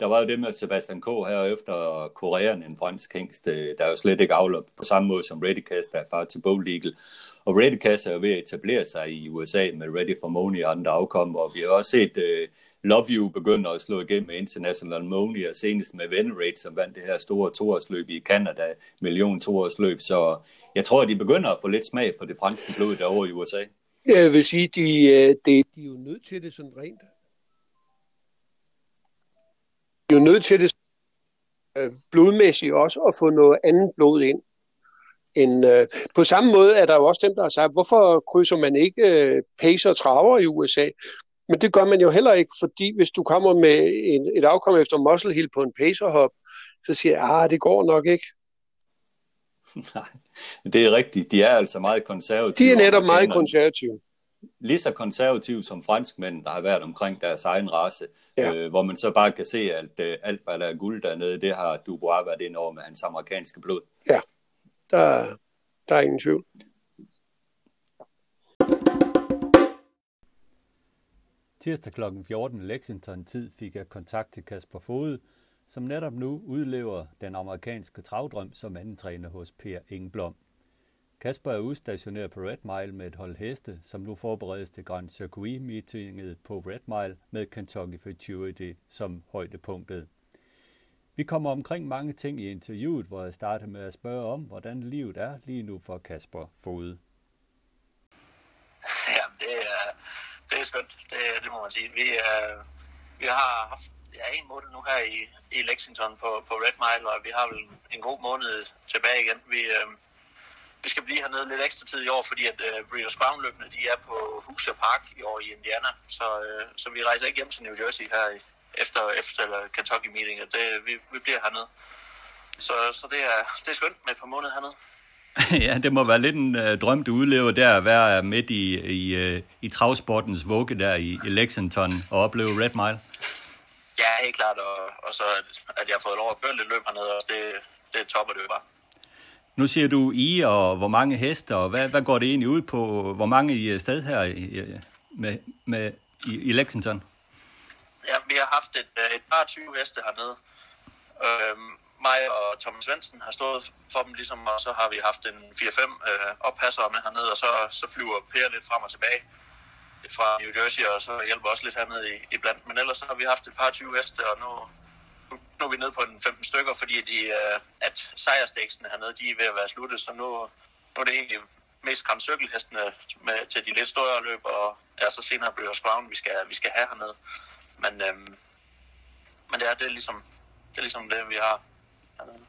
Der var jo det med Sebastian K. her efter Korean, en fransk hængst, øh, der er jo slet ikke afløb på samme måde som Redicast, der er far til Bold Eagle. Og Redicast er jo ved at etablere sig i USA med Ready for Money og andre afkom, og vi har også set uh, Love You begynder at slå igennem med International Money, og senest med Venerate, som vandt det her store toårsløb i Canada, million toårsløb. Så jeg tror, at de begynder at få lidt smag for det franske blod derovre i USA. Jeg vil sige, de, øh, de, de er jo nødt til det sådan rent. Er jo nødt til det øh, blodmæssigt også at få noget andet blod ind. En, øh, på samme måde er der jo også dem, der har sagt, hvorfor krydser man ikke øh, pacer og traver i USA? Men det gør man jo heller ikke, fordi hvis du kommer med en, et afkom efter Muscle Hill på en pacerhop, så siger jeg, ah, det går nok ikke. Nej, det er rigtigt. De er altså meget konservative. De er netop meget konservative. Lige så konservative som franskmænd, der har været omkring deres egen race, ja. øh, hvor man så bare kan se, at øh, alt, hvad der er guld dernede, det har Dubois været ind over med hans amerikanske blod. Ja, der, der er ingen tvivl. Tirsdag kl. 14 Lexington-tid fik jeg kontakt til Kasper Fode, som netop nu udlever den amerikanske travdrøm som anden træner hos Per Ingblom. Kasper er udstationeret på Red Mile med et hold heste, som nu forberedes til Grand Circuit-meetinget på Red Mile med Kentucky Futurity som højdepunktet. Vi kommer omkring mange ting i interviewet, hvor jeg starter med at spørge om, hvordan livet er lige nu for Kasper Fode. Ja, det er, det er skønt, det, det må man sige. Vi, øh, vi har haft ja, en måned nu her i, i Lexington på, på Red Mile, og vi har vel en god måned tilbage igen. Vi, øh, vi skal blive hernede lidt ekstra tid i år, fordi at øh, Breeders Crown løbende, de er på Hoosier Park i år i Indiana, så, øh, så vi rejser ikke hjem til New Jersey her i, efter, efter eller Kentucky meeting, og det, vi, vi bliver hernede. Så, så det, er, det er skønt med et par måneder hernede. ja, det må være lidt en uh, drøm, du udlever der at være midt i, i, uh, i travsportens vugge der i, i Lexington og opleve Red Mile. Ja, helt klart, og, og så at, at jeg har fået lov at køre lidt løb hernede, og det, det topper det jo bare. Nu siger du I, og hvor mange heste, og hvad, hvad går det egentlig ud på? Hvor mange I er sted her i, med, med, i, i Lexington? Ja, vi har haft et, øh, et par 20 heste hernede. Øhm, mig og Thomas Svendsen har stået for dem, ligesom, og så har vi haft en 4-5 øh, oppassere med hernede, og så, så flyver Per lidt frem og tilbage fra New Jersey, og så hjælper også lidt hernede i, i blandt. Men ellers så har vi haft et par 20 heste, og nu, nu er vi nede på en 15 stykker, fordi de, øh, at sejrstæksene hernede, de er ved at være sluttet, så nu, nu er det egentlig mest kramcykelhestene med, til de lidt større løb, og ja, så senere bliver Crown, vi skal, vi skal have hernede. Men, øhm, men det er, det er ligesom det, er ligesom det vi har.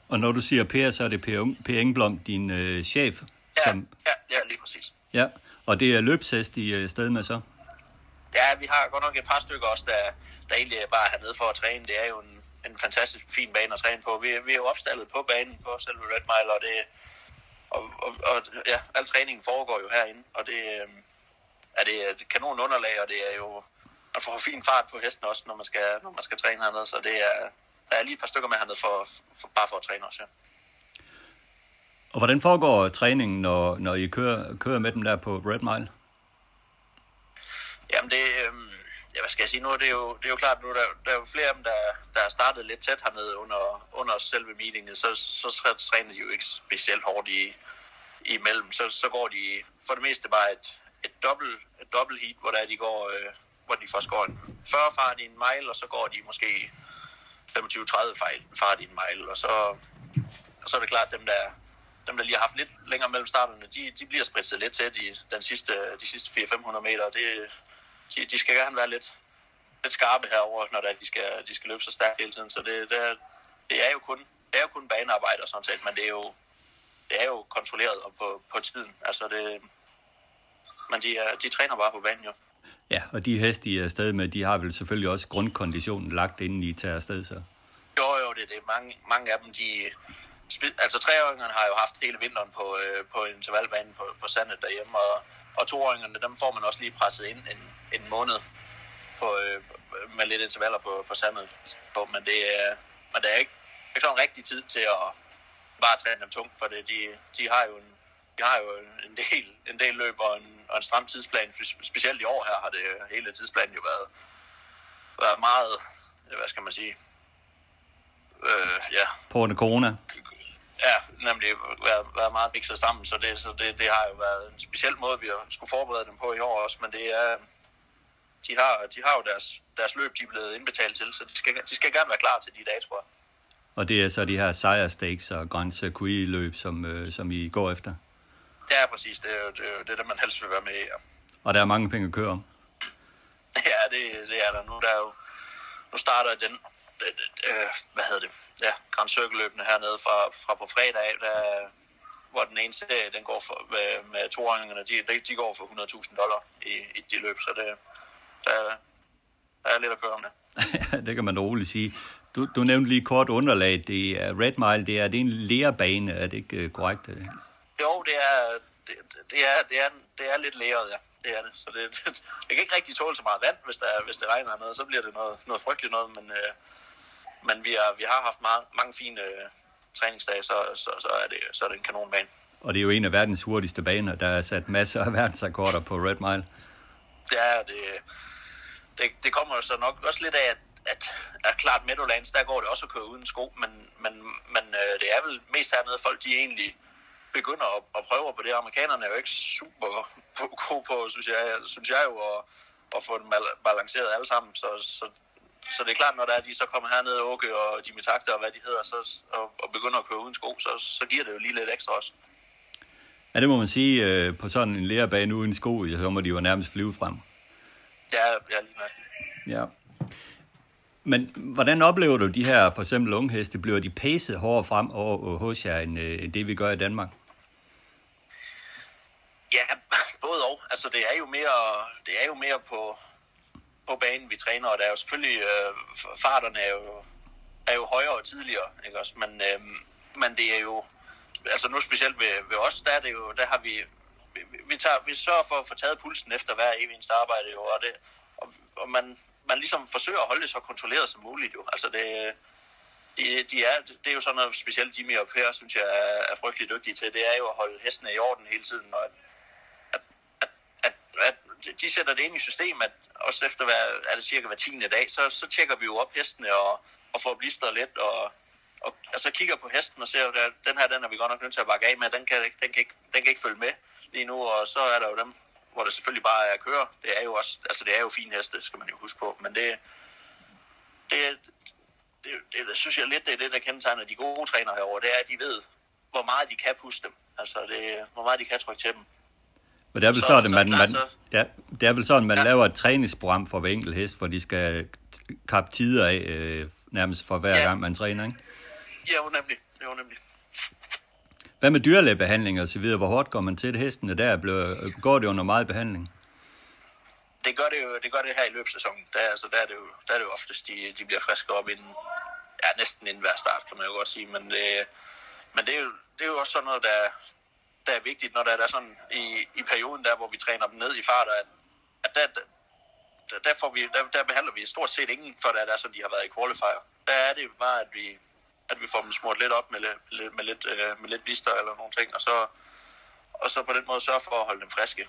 Og når du siger Per, så er det Per, per Engblom, din øh, chef? Ja, som... ja, ja, lige præcis. Ja, og det er løbshest i øh, sted med så? Ja, vi har godt nok et par stykker også, der, der egentlig bare er hernede for at træne. Det er jo en, en fantastisk fin bane at træne på. Vi, vi er jo opstallet på banen på selve Red Mile, og det, og, og, og ja, al træningen foregår jo herinde, og det, øh, er det et kanon underlag, og det er jo, man får fin fart på hesten også, når man skal, når man skal træne hernede, så det er, der er lige et par stykker med hernede, for, for, bare for at træne også, ja. Og hvordan foregår træningen, når, når I kører, kører med dem der på Red Mile? Jamen det, øh, ja, hvad skal jeg sige, nu er det jo, det er jo klart, nu er der, der er jo flere af dem, der, der er startet lidt tæt hernede under, under selve meetingen, så, så træner de jo ikke specielt hårdt i, imellem. Så, så går de for det meste bare et, et dobbelt, et dobbelt heat, hvor der de går, øh, hvor de først går en 40 fart i en mile, og så går de måske 25-30 fart i en mile, og så, og så er det klart, dem der, dem, der lige har haft lidt længere mellem starterne, de, de bliver spritset lidt tæt i den sidste, de sidste 400-500 meter. Det, de, de skal gerne være lidt, lidt skarpe herover, når der, de, skal, de skal løbe så stærkt hele tiden. Så det, det, er, det er jo kun, det er jo kun banearbejde og sådan set, men det er jo, det er jo kontrolleret og på, på tiden. Altså det, men de, er, de træner bare på banen jo. Ja, og de heste, I er afsted med, de har vel selvfølgelig også grundkonditionen lagt, inden I tager afsted, så? Jo, jo, det er det. Mange, mange af dem, de... Altså, treåringerne har jo haft hele vinteren på, øh, på intervalbanen på, på sandet derhjemme, og, og toåringerne, dem får man også lige presset ind en, en måned på, øh, med lidt intervaller på, på sandet. På, men det, er, men det er ikke, ikke sådan rigtig tid til at bare træne dem tungt, for det. De, de har jo en, de har jo en del, en del løb og en, og en stram tidsplan. Specielt i år her har det hele tidsplanen jo været, været meget, hvad skal man sige, øh, ja. På grund af corona? Ja, nemlig været, været meget mixet sammen, så, det, så det, det har jo været en speciel måde, vi har skulle forberede dem på i år også, men det er, de har, de har jo deres, deres løb, de er blevet indbetalt til, så de skal, de skal gerne være klar til de jeg. Og det er så de her sejrstakes og Grand Circuit løb, som, øh, som I går efter? Ja, præcis. Det er jo det, er det, det man helst vil være med i. Ja. Og der er mange penge at køre om? Ja, det, det er der nu. Der er jo, nu starter den, øh, hvad hedder det, ja, Grand Circle-løbende hernede fra, fra på fredag der, hvor den ene serie, den går for, med, med toåringerne, de, de, går for 100.000 dollar i, i de løb, så det, der, der er lidt at køre om det. det kan man roligt sige. Du, du nævnte lige kort underlag. Det er Red Mile, det er, det er en lærebane, er det ikke uh, korrekt? Jo, det er, det, det, er, det, er, det er lidt læret, ja. Det er det. Så det, det, det kan ikke rigtig tåle så meget vand, hvis, der, hvis det regner noget. Så bliver det noget, noget frygteligt noget, men, øh, men vi, har, vi har haft meget, mange fine øh, træningsdage, så, så, så, er det, så er det en kanonbane. Og det er jo en af verdens hurtigste baner. Der er sat masser af verdensrekorder på Red Mile. Ja, det, det, det kommer jo så nok også lidt af, at at, at klart Meadowlands, der går det også at køre uden sko, men, men, men øh, det er vel mest hernede, folk de egentlig begynder at, at prøve på det. Amerikanerne er jo ikke super gode på, synes jeg, synes jeg jo, at, at få dem balanceret alle sammen. Så, så, så det er klart, når der er, de så kommer hernede, Åke og Dimitakter og hvad de hedder, så, og, og begynder at køre uden sko, så, så giver det jo lige lidt ekstra også. Ja, det må man sige. Øh, på sådan en lærebane uden sko, så må de jo nærmest flyve frem. Ja, ja lige nok. Ja. Men hvordan oplever du de her, for eksempel unge heste, bliver de pacet hårdere frem over, hos jer, end, øh, end det vi gør i Danmark? Ja, både og. Altså det er jo mere, det er jo mere på, på banen, vi træner, og der er jo selvfølgelig, øh, farterne er jo, er jo højere og tidligere, ikke også? Men, øh, men det er jo, altså nu specielt ved, ved os, der er det jo, der har vi, vi, vi, tager, vi sørger for at få taget pulsen efter hver evig eneste arbejde, jo, og, det, og, og man, man ligesom forsøger at holde det så kontrolleret som muligt. Jo. Altså det, de, de er, det er jo sådan noget specielt Jimmy og Per, synes jeg, er, frygtelig dygtige til. Det er jo at holde hestene i orden hele tiden, og at, at, at, de sætter det ind i systemet, også efter hver, er det cirka hver tiende dag, så, så tjekker vi jo op hestene og, og får blistret lidt, og, og altså kigger på hesten og ser, at den her, den er vi godt nok nødt til at bakke af med, den kan, den, kan ikke, den kan ikke følge med lige nu, og så er der jo dem, hvor det selvfølgelig bare er at køre. Det er jo også, altså det er jo fine heste, skal man jo huske på, men det, det, det, det, det synes jeg lidt, det er det, der kendetegner de gode trænere herover, det er, at de ved, hvor meget de kan puste dem. Altså, det, hvor meget de kan trykke til dem. Og det er vel så, sådan, man, man, ja, det er vel sådan, man ja. laver et træningsprogram for hver enkelt hest, hvor de skal kappe tider af, øh, nærmest for hver ja. gang, man træner, ikke? Ja, jo nemlig. Jo nemlig. Hvad med dyrlægebehandling og så videre? Hvor hårdt går man til det? Hestene der blev, går det under meget behandling? Det gør det jo det gør det her i løbssæsonen. Der, altså, der, er det jo, der er det jo oftest, de, de bliver friske op inden, ja, næsten inden hver start, kan man jo godt sige. Men, det, men det, er jo, det er jo også sådan noget, der, der er vigtigt, når der er sådan i, i perioden der, hvor vi træner dem ned i fart, at, at der, der, der, får vi, der, der behandler vi stort set ingen, for der er sådan, de har været i qualifier. Der er det bare, at vi, at vi får dem smurt lidt op med, med, med, lidt, med lidt øh, blister eller nogle ting, og så, og så på den måde sørge for at holde dem friske.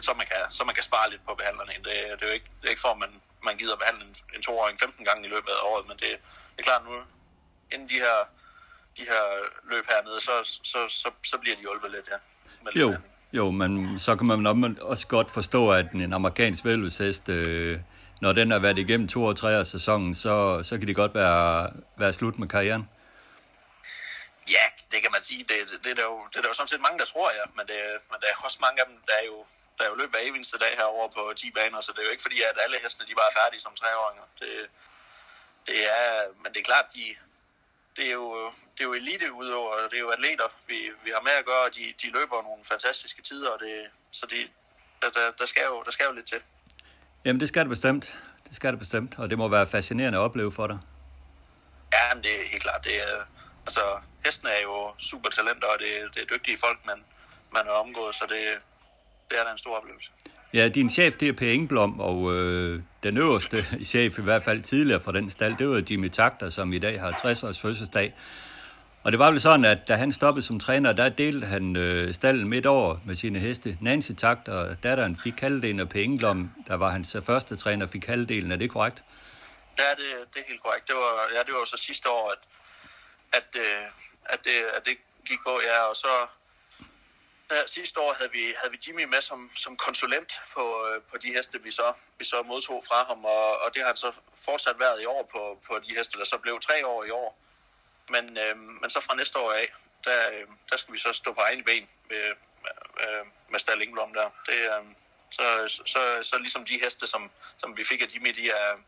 Så man kan, så man kan spare lidt på behandlerne. Det, det er jo ikke, det er ikke for, at man, man gider behandle en, en toåring 15 gange i løbet af året, men det, det er klart nu, inden de her, de her løb hernede, så, så, så, så bliver de hjulpet lidt, ja. Med jo, jo, men så kan man også godt forstå, at en amerikansk vælveshest, øh, når den har været igennem to og tre af sæsonen, så, så kan det godt være, være slut med karrieren. Ja, det kan man sige. Det, det, det, er, der jo, det er der jo sådan set mange, der tror, ja. Men, det, men der er også mange af dem, der er jo, der er jo løbet af eneste dag herovre på 10 baner, så det er jo ikke fordi, at alle hestene de bare er færdige som treåringer. Det, det er, men det er klart, de, det er jo, det er jo elite udøvere, det er jo atleter, vi, vi har med at gøre, og de, de løber nogle fantastiske tider, og det, så det, der, der, der, skal jo, der skal jo lidt til. Jamen det skal det bestemt. Det skal det bestemt, og det må være fascinerende at opleve for dig. Ja, men det er helt klart. Det er, altså, hesten er jo super talenter, og det, det er dygtige folk, man, man er omgået, så det, det er da en stor oplevelse. Ja, din chef, det er Per Engblom, og øh, den øverste chef, i hvert fald tidligere fra den stald, det var Jimmy Takter, som i dag har 60 års fødselsdag. Og det var vel sådan, at da han stoppede som træner, der delte han øh, stallen midt over med sine heste. Nancy Takter, og datteren fik halvdelen, af Per Engblom, der var hans øh, første træner, fik halvdelen. Er det korrekt? Ja, det, det er helt korrekt. Det var, ja, det var så sidste år, at, at, øh, at, det, at det gik på, ja, og så der, sidste år havde vi, havde vi Jimmy med som, som konsulent på, øh, på de heste, vi så, vi så modtog fra ham, og, og det har han så fortsat været i år på, på de heste, der så blev tre år i år. Men, øh, men så fra næste år af, der, øh, der skal vi så stå på egne ben øh, øh, med, med, med Stall der. Det, øh, så, så, så ligesom de heste, som, som vi fik af Jimmy, de er,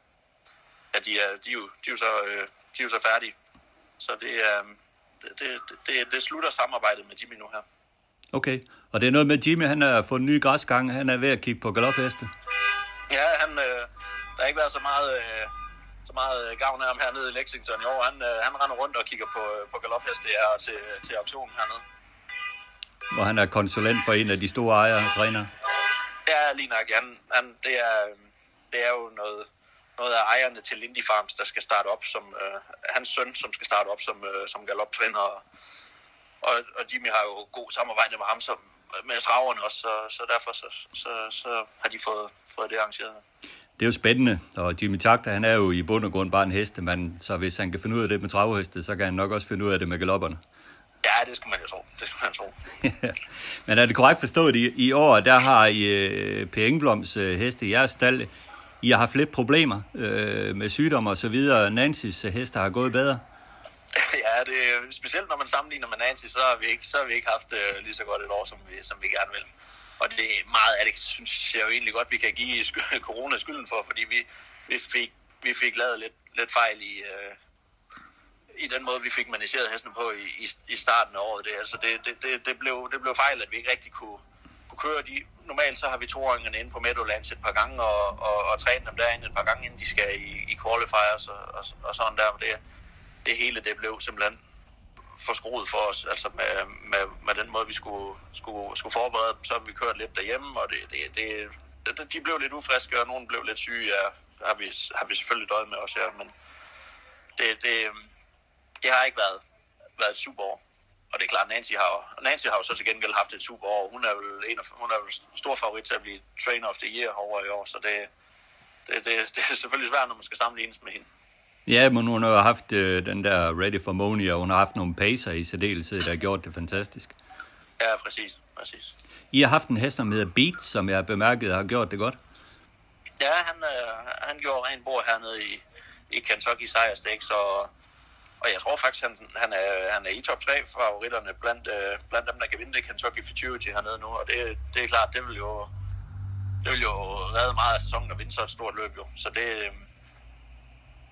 ja, de er, de er, jo, de er jo så, øh, de er jo så færdige. Så det, øh, det, det, det, det slutter samarbejdet med Jimmy nu her. Okay, og det er noget med Jimmy, han har fået en ny græsgang, han er ved at kigge på galopheste. Ja, han, øh, der har ikke været så meget, øh, så meget gavn af ham hernede i Lexington i år. Han, øh, han render rundt og kigger på, på galopheste her til, til auktionen hernede. Hvor han er konsulent for en af de store ejere og træner. Ja, lige nok. Han, han, det, er, det er jo noget, noget af ejerne til Lindy Farms, der skal starte op som øh, hans søn, som skal starte op som, øh, som galoptræner og, og Jimmy har jo god samarbejde med ham som, med traverne også, så, så derfor så, så, så har de fået, fået det arrangeret. Det er jo spændende, og Jimmy Takta, han er jo i bund og grund bare en hestemand, så hvis han kan finde ud af det med travheste, så kan han nok også finde ud af det med galopperne. Ja, det skal man jo tro. Det skal man tro. Men er det korrekt forstået, i, i år, der har I uh, Per Engbloms uh, heste i jeres stald, I har haft lidt problemer uh, med sygdomme og så videre. Nancys uh, heste har gået bedre? Ja, det, specielt når man sammenligner med Nancy, så har vi ikke, så har vi ikke haft øh, lige så godt et år, som vi, som vi gerne vil. Og det meget af det, synes jeg jo egentlig godt, vi kan give corona skylden for, fordi vi, vi, fik, vi fik lavet lidt, lidt fejl i, øh, i den måde, vi fik manageret hesten på i, i, i starten af året. Det, altså det, det, det, det, blev, det blev fejl, at vi ikke rigtig kunne, kunne køre de. Normalt så har vi toåringerne inde på Meadowlands et par gange, og, og, og træne dem derinde et par gange, inden de skal i, i qualifiers og, og, og sådan der. Det, det hele det blev simpelthen forskruet for os, altså med, med, med den måde, vi skulle, skulle, skulle forberede Så har vi kørt lidt derhjemme, og det, det, det, det, de blev lidt ufriske, og nogen blev lidt syge, ja, har vi, har vi selvfølgelig døjet med os, ja, men det, det, det har ikke været, været et super år. Og det er klart, Nancy har, Nancy har jo så til gengæld haft et super år. Hun er vel, en af, hun er vel stor favorit til at blive Trainer of the Year over i år, så det, det, det, det er selvfølgelig svært, når man skal sammenlignes med hende. Ja, men hun har haft øh, den der Ready for Money, og hun har haft nogle pacer i særdeleshed, der har gjort det fantastisk. Ja, præcis. præcis. I har haft en hest, som hedder Beat, som jeg har bemærket har gjort det godt. Ja, han, øh, han gjorde rent bord hernede i, i Kentucky Sire Stakes, og, og jeg tror faktisk, han, han, er, han er i top 3 favoritterne blandt, øh, blandt dem, der kan vinde det Kentucky Futurity hernede nu, og det, det er klart, det vil jo det vil jo redde meget af sæsonen at vinde så et stort løb jo. Så det, øh,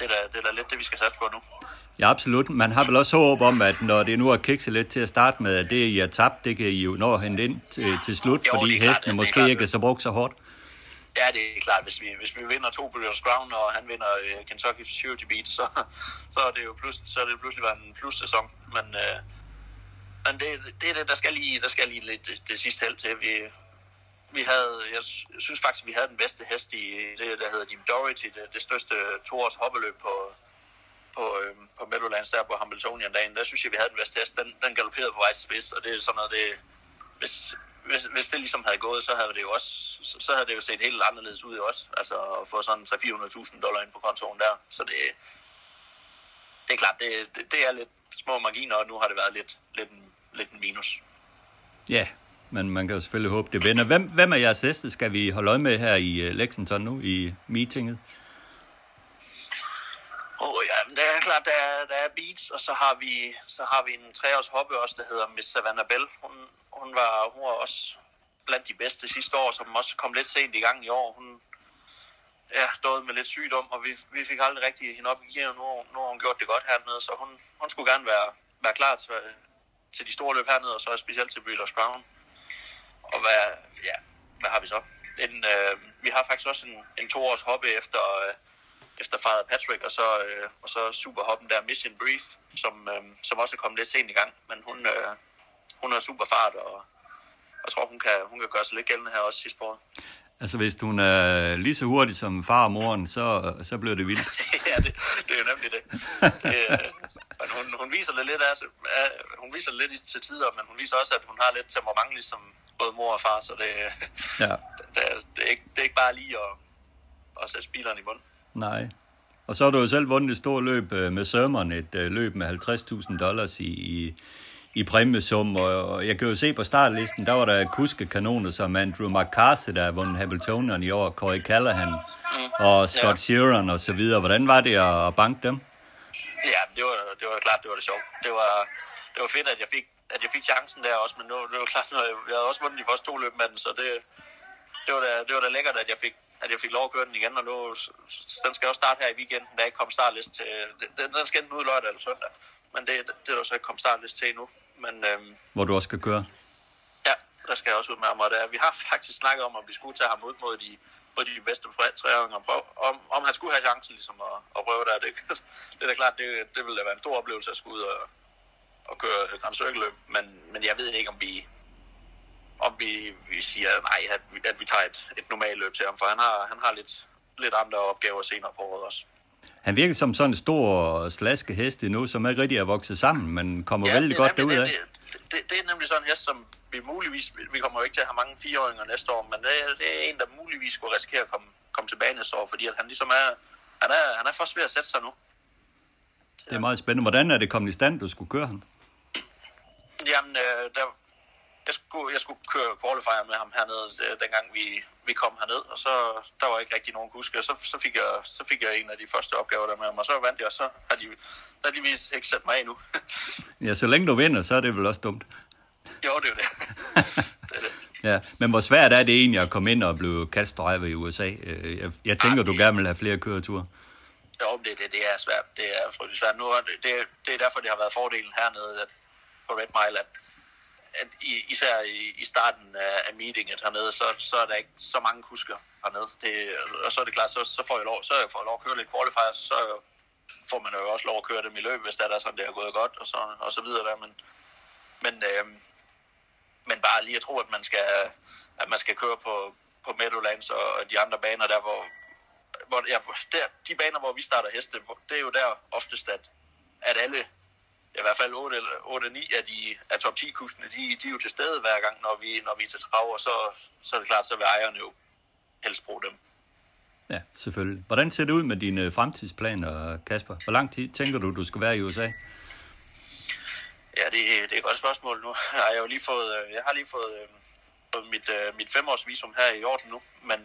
det, er da, det er da lidt det, vi skal satse på nu. Ja, absolut. Man har vel også håb om, at når det nu er kikset lidt til at starte med, at det, I har tabt, det kan I jo nå at hente ind til, til slut, Jo, fordi klart, hestene måske klart. ikke er så brugt så hårdt. Ja, det er klart. Hvis vi, hvis vi vinder to British Crown, og han vinder uh, Kentucky Futurity Beat, så, så, er det jo plus, så er det pludselig været en plus-sæson. Men, uh, men det, det er det, der skal lige, der skal lige lidt det, det sidste held til. Vi, vi havde, jeg synes faktisk, vi havde den bedste hest i det, der hedder Jim Doherty, det, det største toårs hoppeløb på, på, øh, på Meadowlands der på Hamiltonian-dagen. Der synes jeg, vi havde den bedste hest. Den, den galopperede på vej til spids, og det er sådan noget, det, hvis, hvis, hvis det ligesom havde gået, så havde det jo også, så, så havde det jo set helt anderledes ud også. Altså at få sådan 300-400.000 dollar ind på kontoen der. Så det, det er klart, det, det, det er lidt små marginer, og nu har det været lidt, lidt, en, lidt en minus. Ja, men man kan jo selvfølgelig håbe, det vender. Hvem, hvem af jeres heste skal vi holde øje med her i øh, Lexington nu, i meetinget? Oh, ja, men det er klart, der er, der er Beats, og så har vi, så har vi en treårs hoppe også, der hedder Miss Savannah Bell. Hun, hun, var, hun var også blandt de bedste sidste år, som også kom lidt sent i gang i år. Hun ja, stået med lidt sygdom, og vi, vi fik aldrig rigtig hende op i gear. Nu, nu har hun gjort det godt hernede, så hun, hun skulle gerne være, være klar til, til de store løb hernede, og så specielt til Bøllers Crown. Og hvad, ja, hvad har vi så? En, øh, vi har faktisk også en, en toårs hoppe efter, øh, efter Father Patrick, og så, øh, og så superhoppen der, Mission Brief, som, øh, som også er kommet lidt sent i gang. Men hun, øh, hun har super fart, og jeg tror, hun kan, hun kan gøre sig lidt gældende her også sidste år. Altså, hvis hun er lige så hurtig som far og moren, så, så bliver det vildt. ja, det, det er jo nemlig det. det øh, men hun, hun viser det lidt, altså, ja, hun viser det lidt til tider, men hun viser også, at hun har lidt temperament, ligesom både mor og far, så det, Ja, det, er- det, er, ikke, det er ikke bare lige at, at sætte spilerne i bund. nej. Og så har du jo selv vundet et stort løb øh, med Sermon, et øh, løb med 50.000 dollars i, i, i præmiesum, og jeg kan jo se på startlisten, der var der kuskenkanoner som Andrew McCarthy, der har vundet Hamiltonian i år, Corey Callahan og Scott Sheeran og så videre. Hvordan var det at banke dem? Ja, det var, det var klart, det var det sjovt. Det var, det var fedt, at jeg fik, at jeg fik chancen der også, men nu, det var klart, når jeg, jeg havde også vundet de første to løb med den, så det, det, var da, det var da lækkert, at jeg fik, at jeg fik lov at køre den igen, og nu, den skal også starte her i weekenden, der ikke kom startlist til, den, den skal enten ud lørdag eller søndag, men det, det, det er der så ikke kommet startlist til endnu, men øhm, Hvor du også skal køre? ja, der skal jeg også ud med ham, og der, vi har faktisk snakket om, at vi skulle tage ham ud mod de, mod de bedste træåringer, og prøve, om, om han skulle have chancen ligesom at, at prøve der, det, det er da klart, det, det ville da være en stor oplevelse at skulle ud og, og køre Grand Circle-løb, men, men jeg ved ikke, om vi, om vi, vi siger nej, at vi, at vi tager et, et normalt løb til ham, for han har, han har lidt, lidt andre opgaver senere på året også. Han virker som sådan en stor slaske hest endnu, som ikke rigtig er vokset sammen, men kommer ja, vældig godt derud af. Det, det, det, er nemlig sådan en hest, som vi muligvis, vi kommer jo ikke til at have mange fireåringer næste år, men det, er- det er en, der muligvis skulle risikere at komme, komme tilbage næste år, fordi at han ligesom er, han er, han er først ved at sætte sig nu. Det er meget spændende. Hvordan er det kommet i stand, du skulle køre ham? Jamen, øh, der, jeg, skulle, jeg skulle køre qualifier med ham hernede, øh, dengang vi, vi kom herned, og så der var ikke rigtig nogen kuske, og så, så, fik jeg, så fik jeg en af de første opgaver der med ham, og så vandt jeg, og så har de, der har de vist ikke sat mig af endnu. Ja, så længe du vinder, så er det vel også dumt. jo, det er det. det, er det. Ja, men hvor svært er det egentlig at komme ind og blive catch-driver i USA? Øh, Jeg, jeg tænker, du gerne vil have flere køreture. Jo, det, det, det er svært. Det er frygtelig svært. Nu er det, det, det er derfor, det har været fordelen hernede at, på Red Mile, at, at i, især i, i starten af, af meetinget hernede, så, så er der ikke så mange kusker hernede. Det, og så er det klart, så, så får jeg lov, så får jeg lov at køre lidt qualifiers, så får man jo også lov at køre dem i løb, hvis der er sådan, det er gået godt, og så, og så videre der. Men, men, øh, men bare lige at tro, at man skal, at man skal køre på, på Meadowlands og de andre baner der, hvor, hvor ja, der, de baner, hvor vi starter heste, det er jo der oftest, at, at alle, i hvert fald 8 eller 8-9 af, de, af top 10 kuskene, de, de er jo til stede hver gang, når vi, når vi er til trav, og så, så er det klart, så vil ejerne jo helst bruge dem. Ja, selvfølgelig. Hvordan ser det ud med dine fremtidsplaner, Kasper? Hvor lang tid tænker du, du skal være i USA? Ja, det, det er et godt spørgsmål. Nu har jeg jo lige fået, øh, jeg har lige fået, øh, mit, øh, mit femårsvisum her i orden nu, men,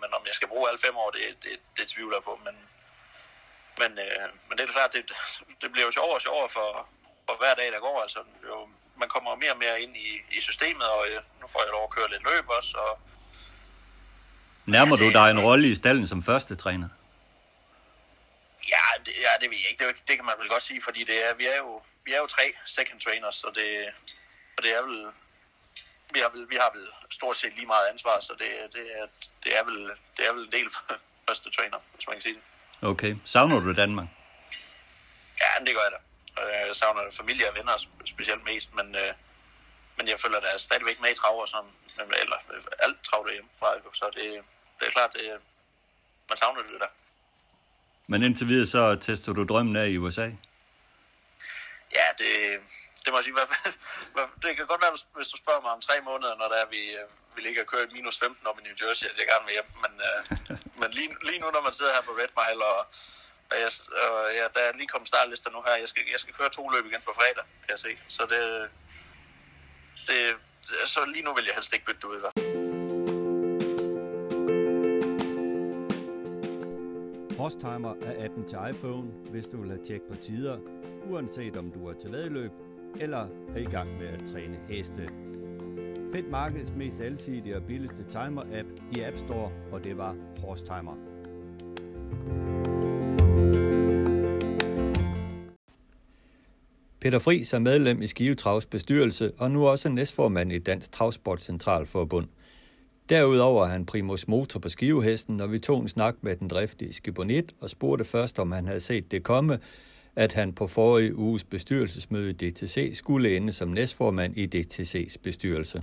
men om jeg skal bruge alle fem år, det, det, det tvivler jeg på. Men, men, men det er klart, det, det bliver jo sjovere og sjovere for, for hver dag, der går. Altså, jo, man kommer mere og mere ind i, i systemet, og nu får jeg lov at køre lidt løb også, og Nærmer du dig en rolle i stallen som første træner? Ja, det, ja, det ved jeg ikke. Det, det kan man vel godt sige, fordi det er, vi, er jo, vi er jo tre second trainers, så det, og det er vel, vi har vel, vi har vel stort set lige meget ansvar, så det, det, er, det, er, vel, det er vel en del første træner, hvis man kan sige det. Okay. Savner du Danmark? Ja, det gør jeg da. Jeg savner familie og venner specielt mest, men, øh, men jeg føler, der er stadigvæk med i trav og sådan, eller alt trav derhjemmefra, så det, det er klart, det, man savner det der. Men indtil videre så tester du drømmen af i USA? Ja, det, det må jeg sige. Det kan godt være, hvis du spørger mig om tre måneder, når der er, vi, vi ligger og kører minus 15 op i New Jersey, at jeg gerne vil hjem. Men, øh, men lige, lige nu, når man sidder her på Red Mile, og, og, jeg, og ja, der er lige kommet startlister nu her, jeg skal, jeg skal køre to løb igen på fredag, kan jeg se. Så det, det, så lige nu vil jeg helst ikke bytte det ud i hvert fald. Er appen til iPhone, hvis du vil have tjek på tider, uanset om du er til vedløb eller er i gang med at træne heste. Find markedets mest alsidige og billigste timer-app i App Store, og det var Horse Timer. Peter Friis er medlem i Skive Travs bestyrelse og nu også næstformand i Dansk Travsport Centralforbund. – Derudover er han primus motor på skivehesten, og vi tog en snak med den driftige Skibonit og spurgte først, om han havde set det komme, at han på forrige uges bestyrelsesmøde i DTC skulle ende som næstformand i DTC's bestyrelse.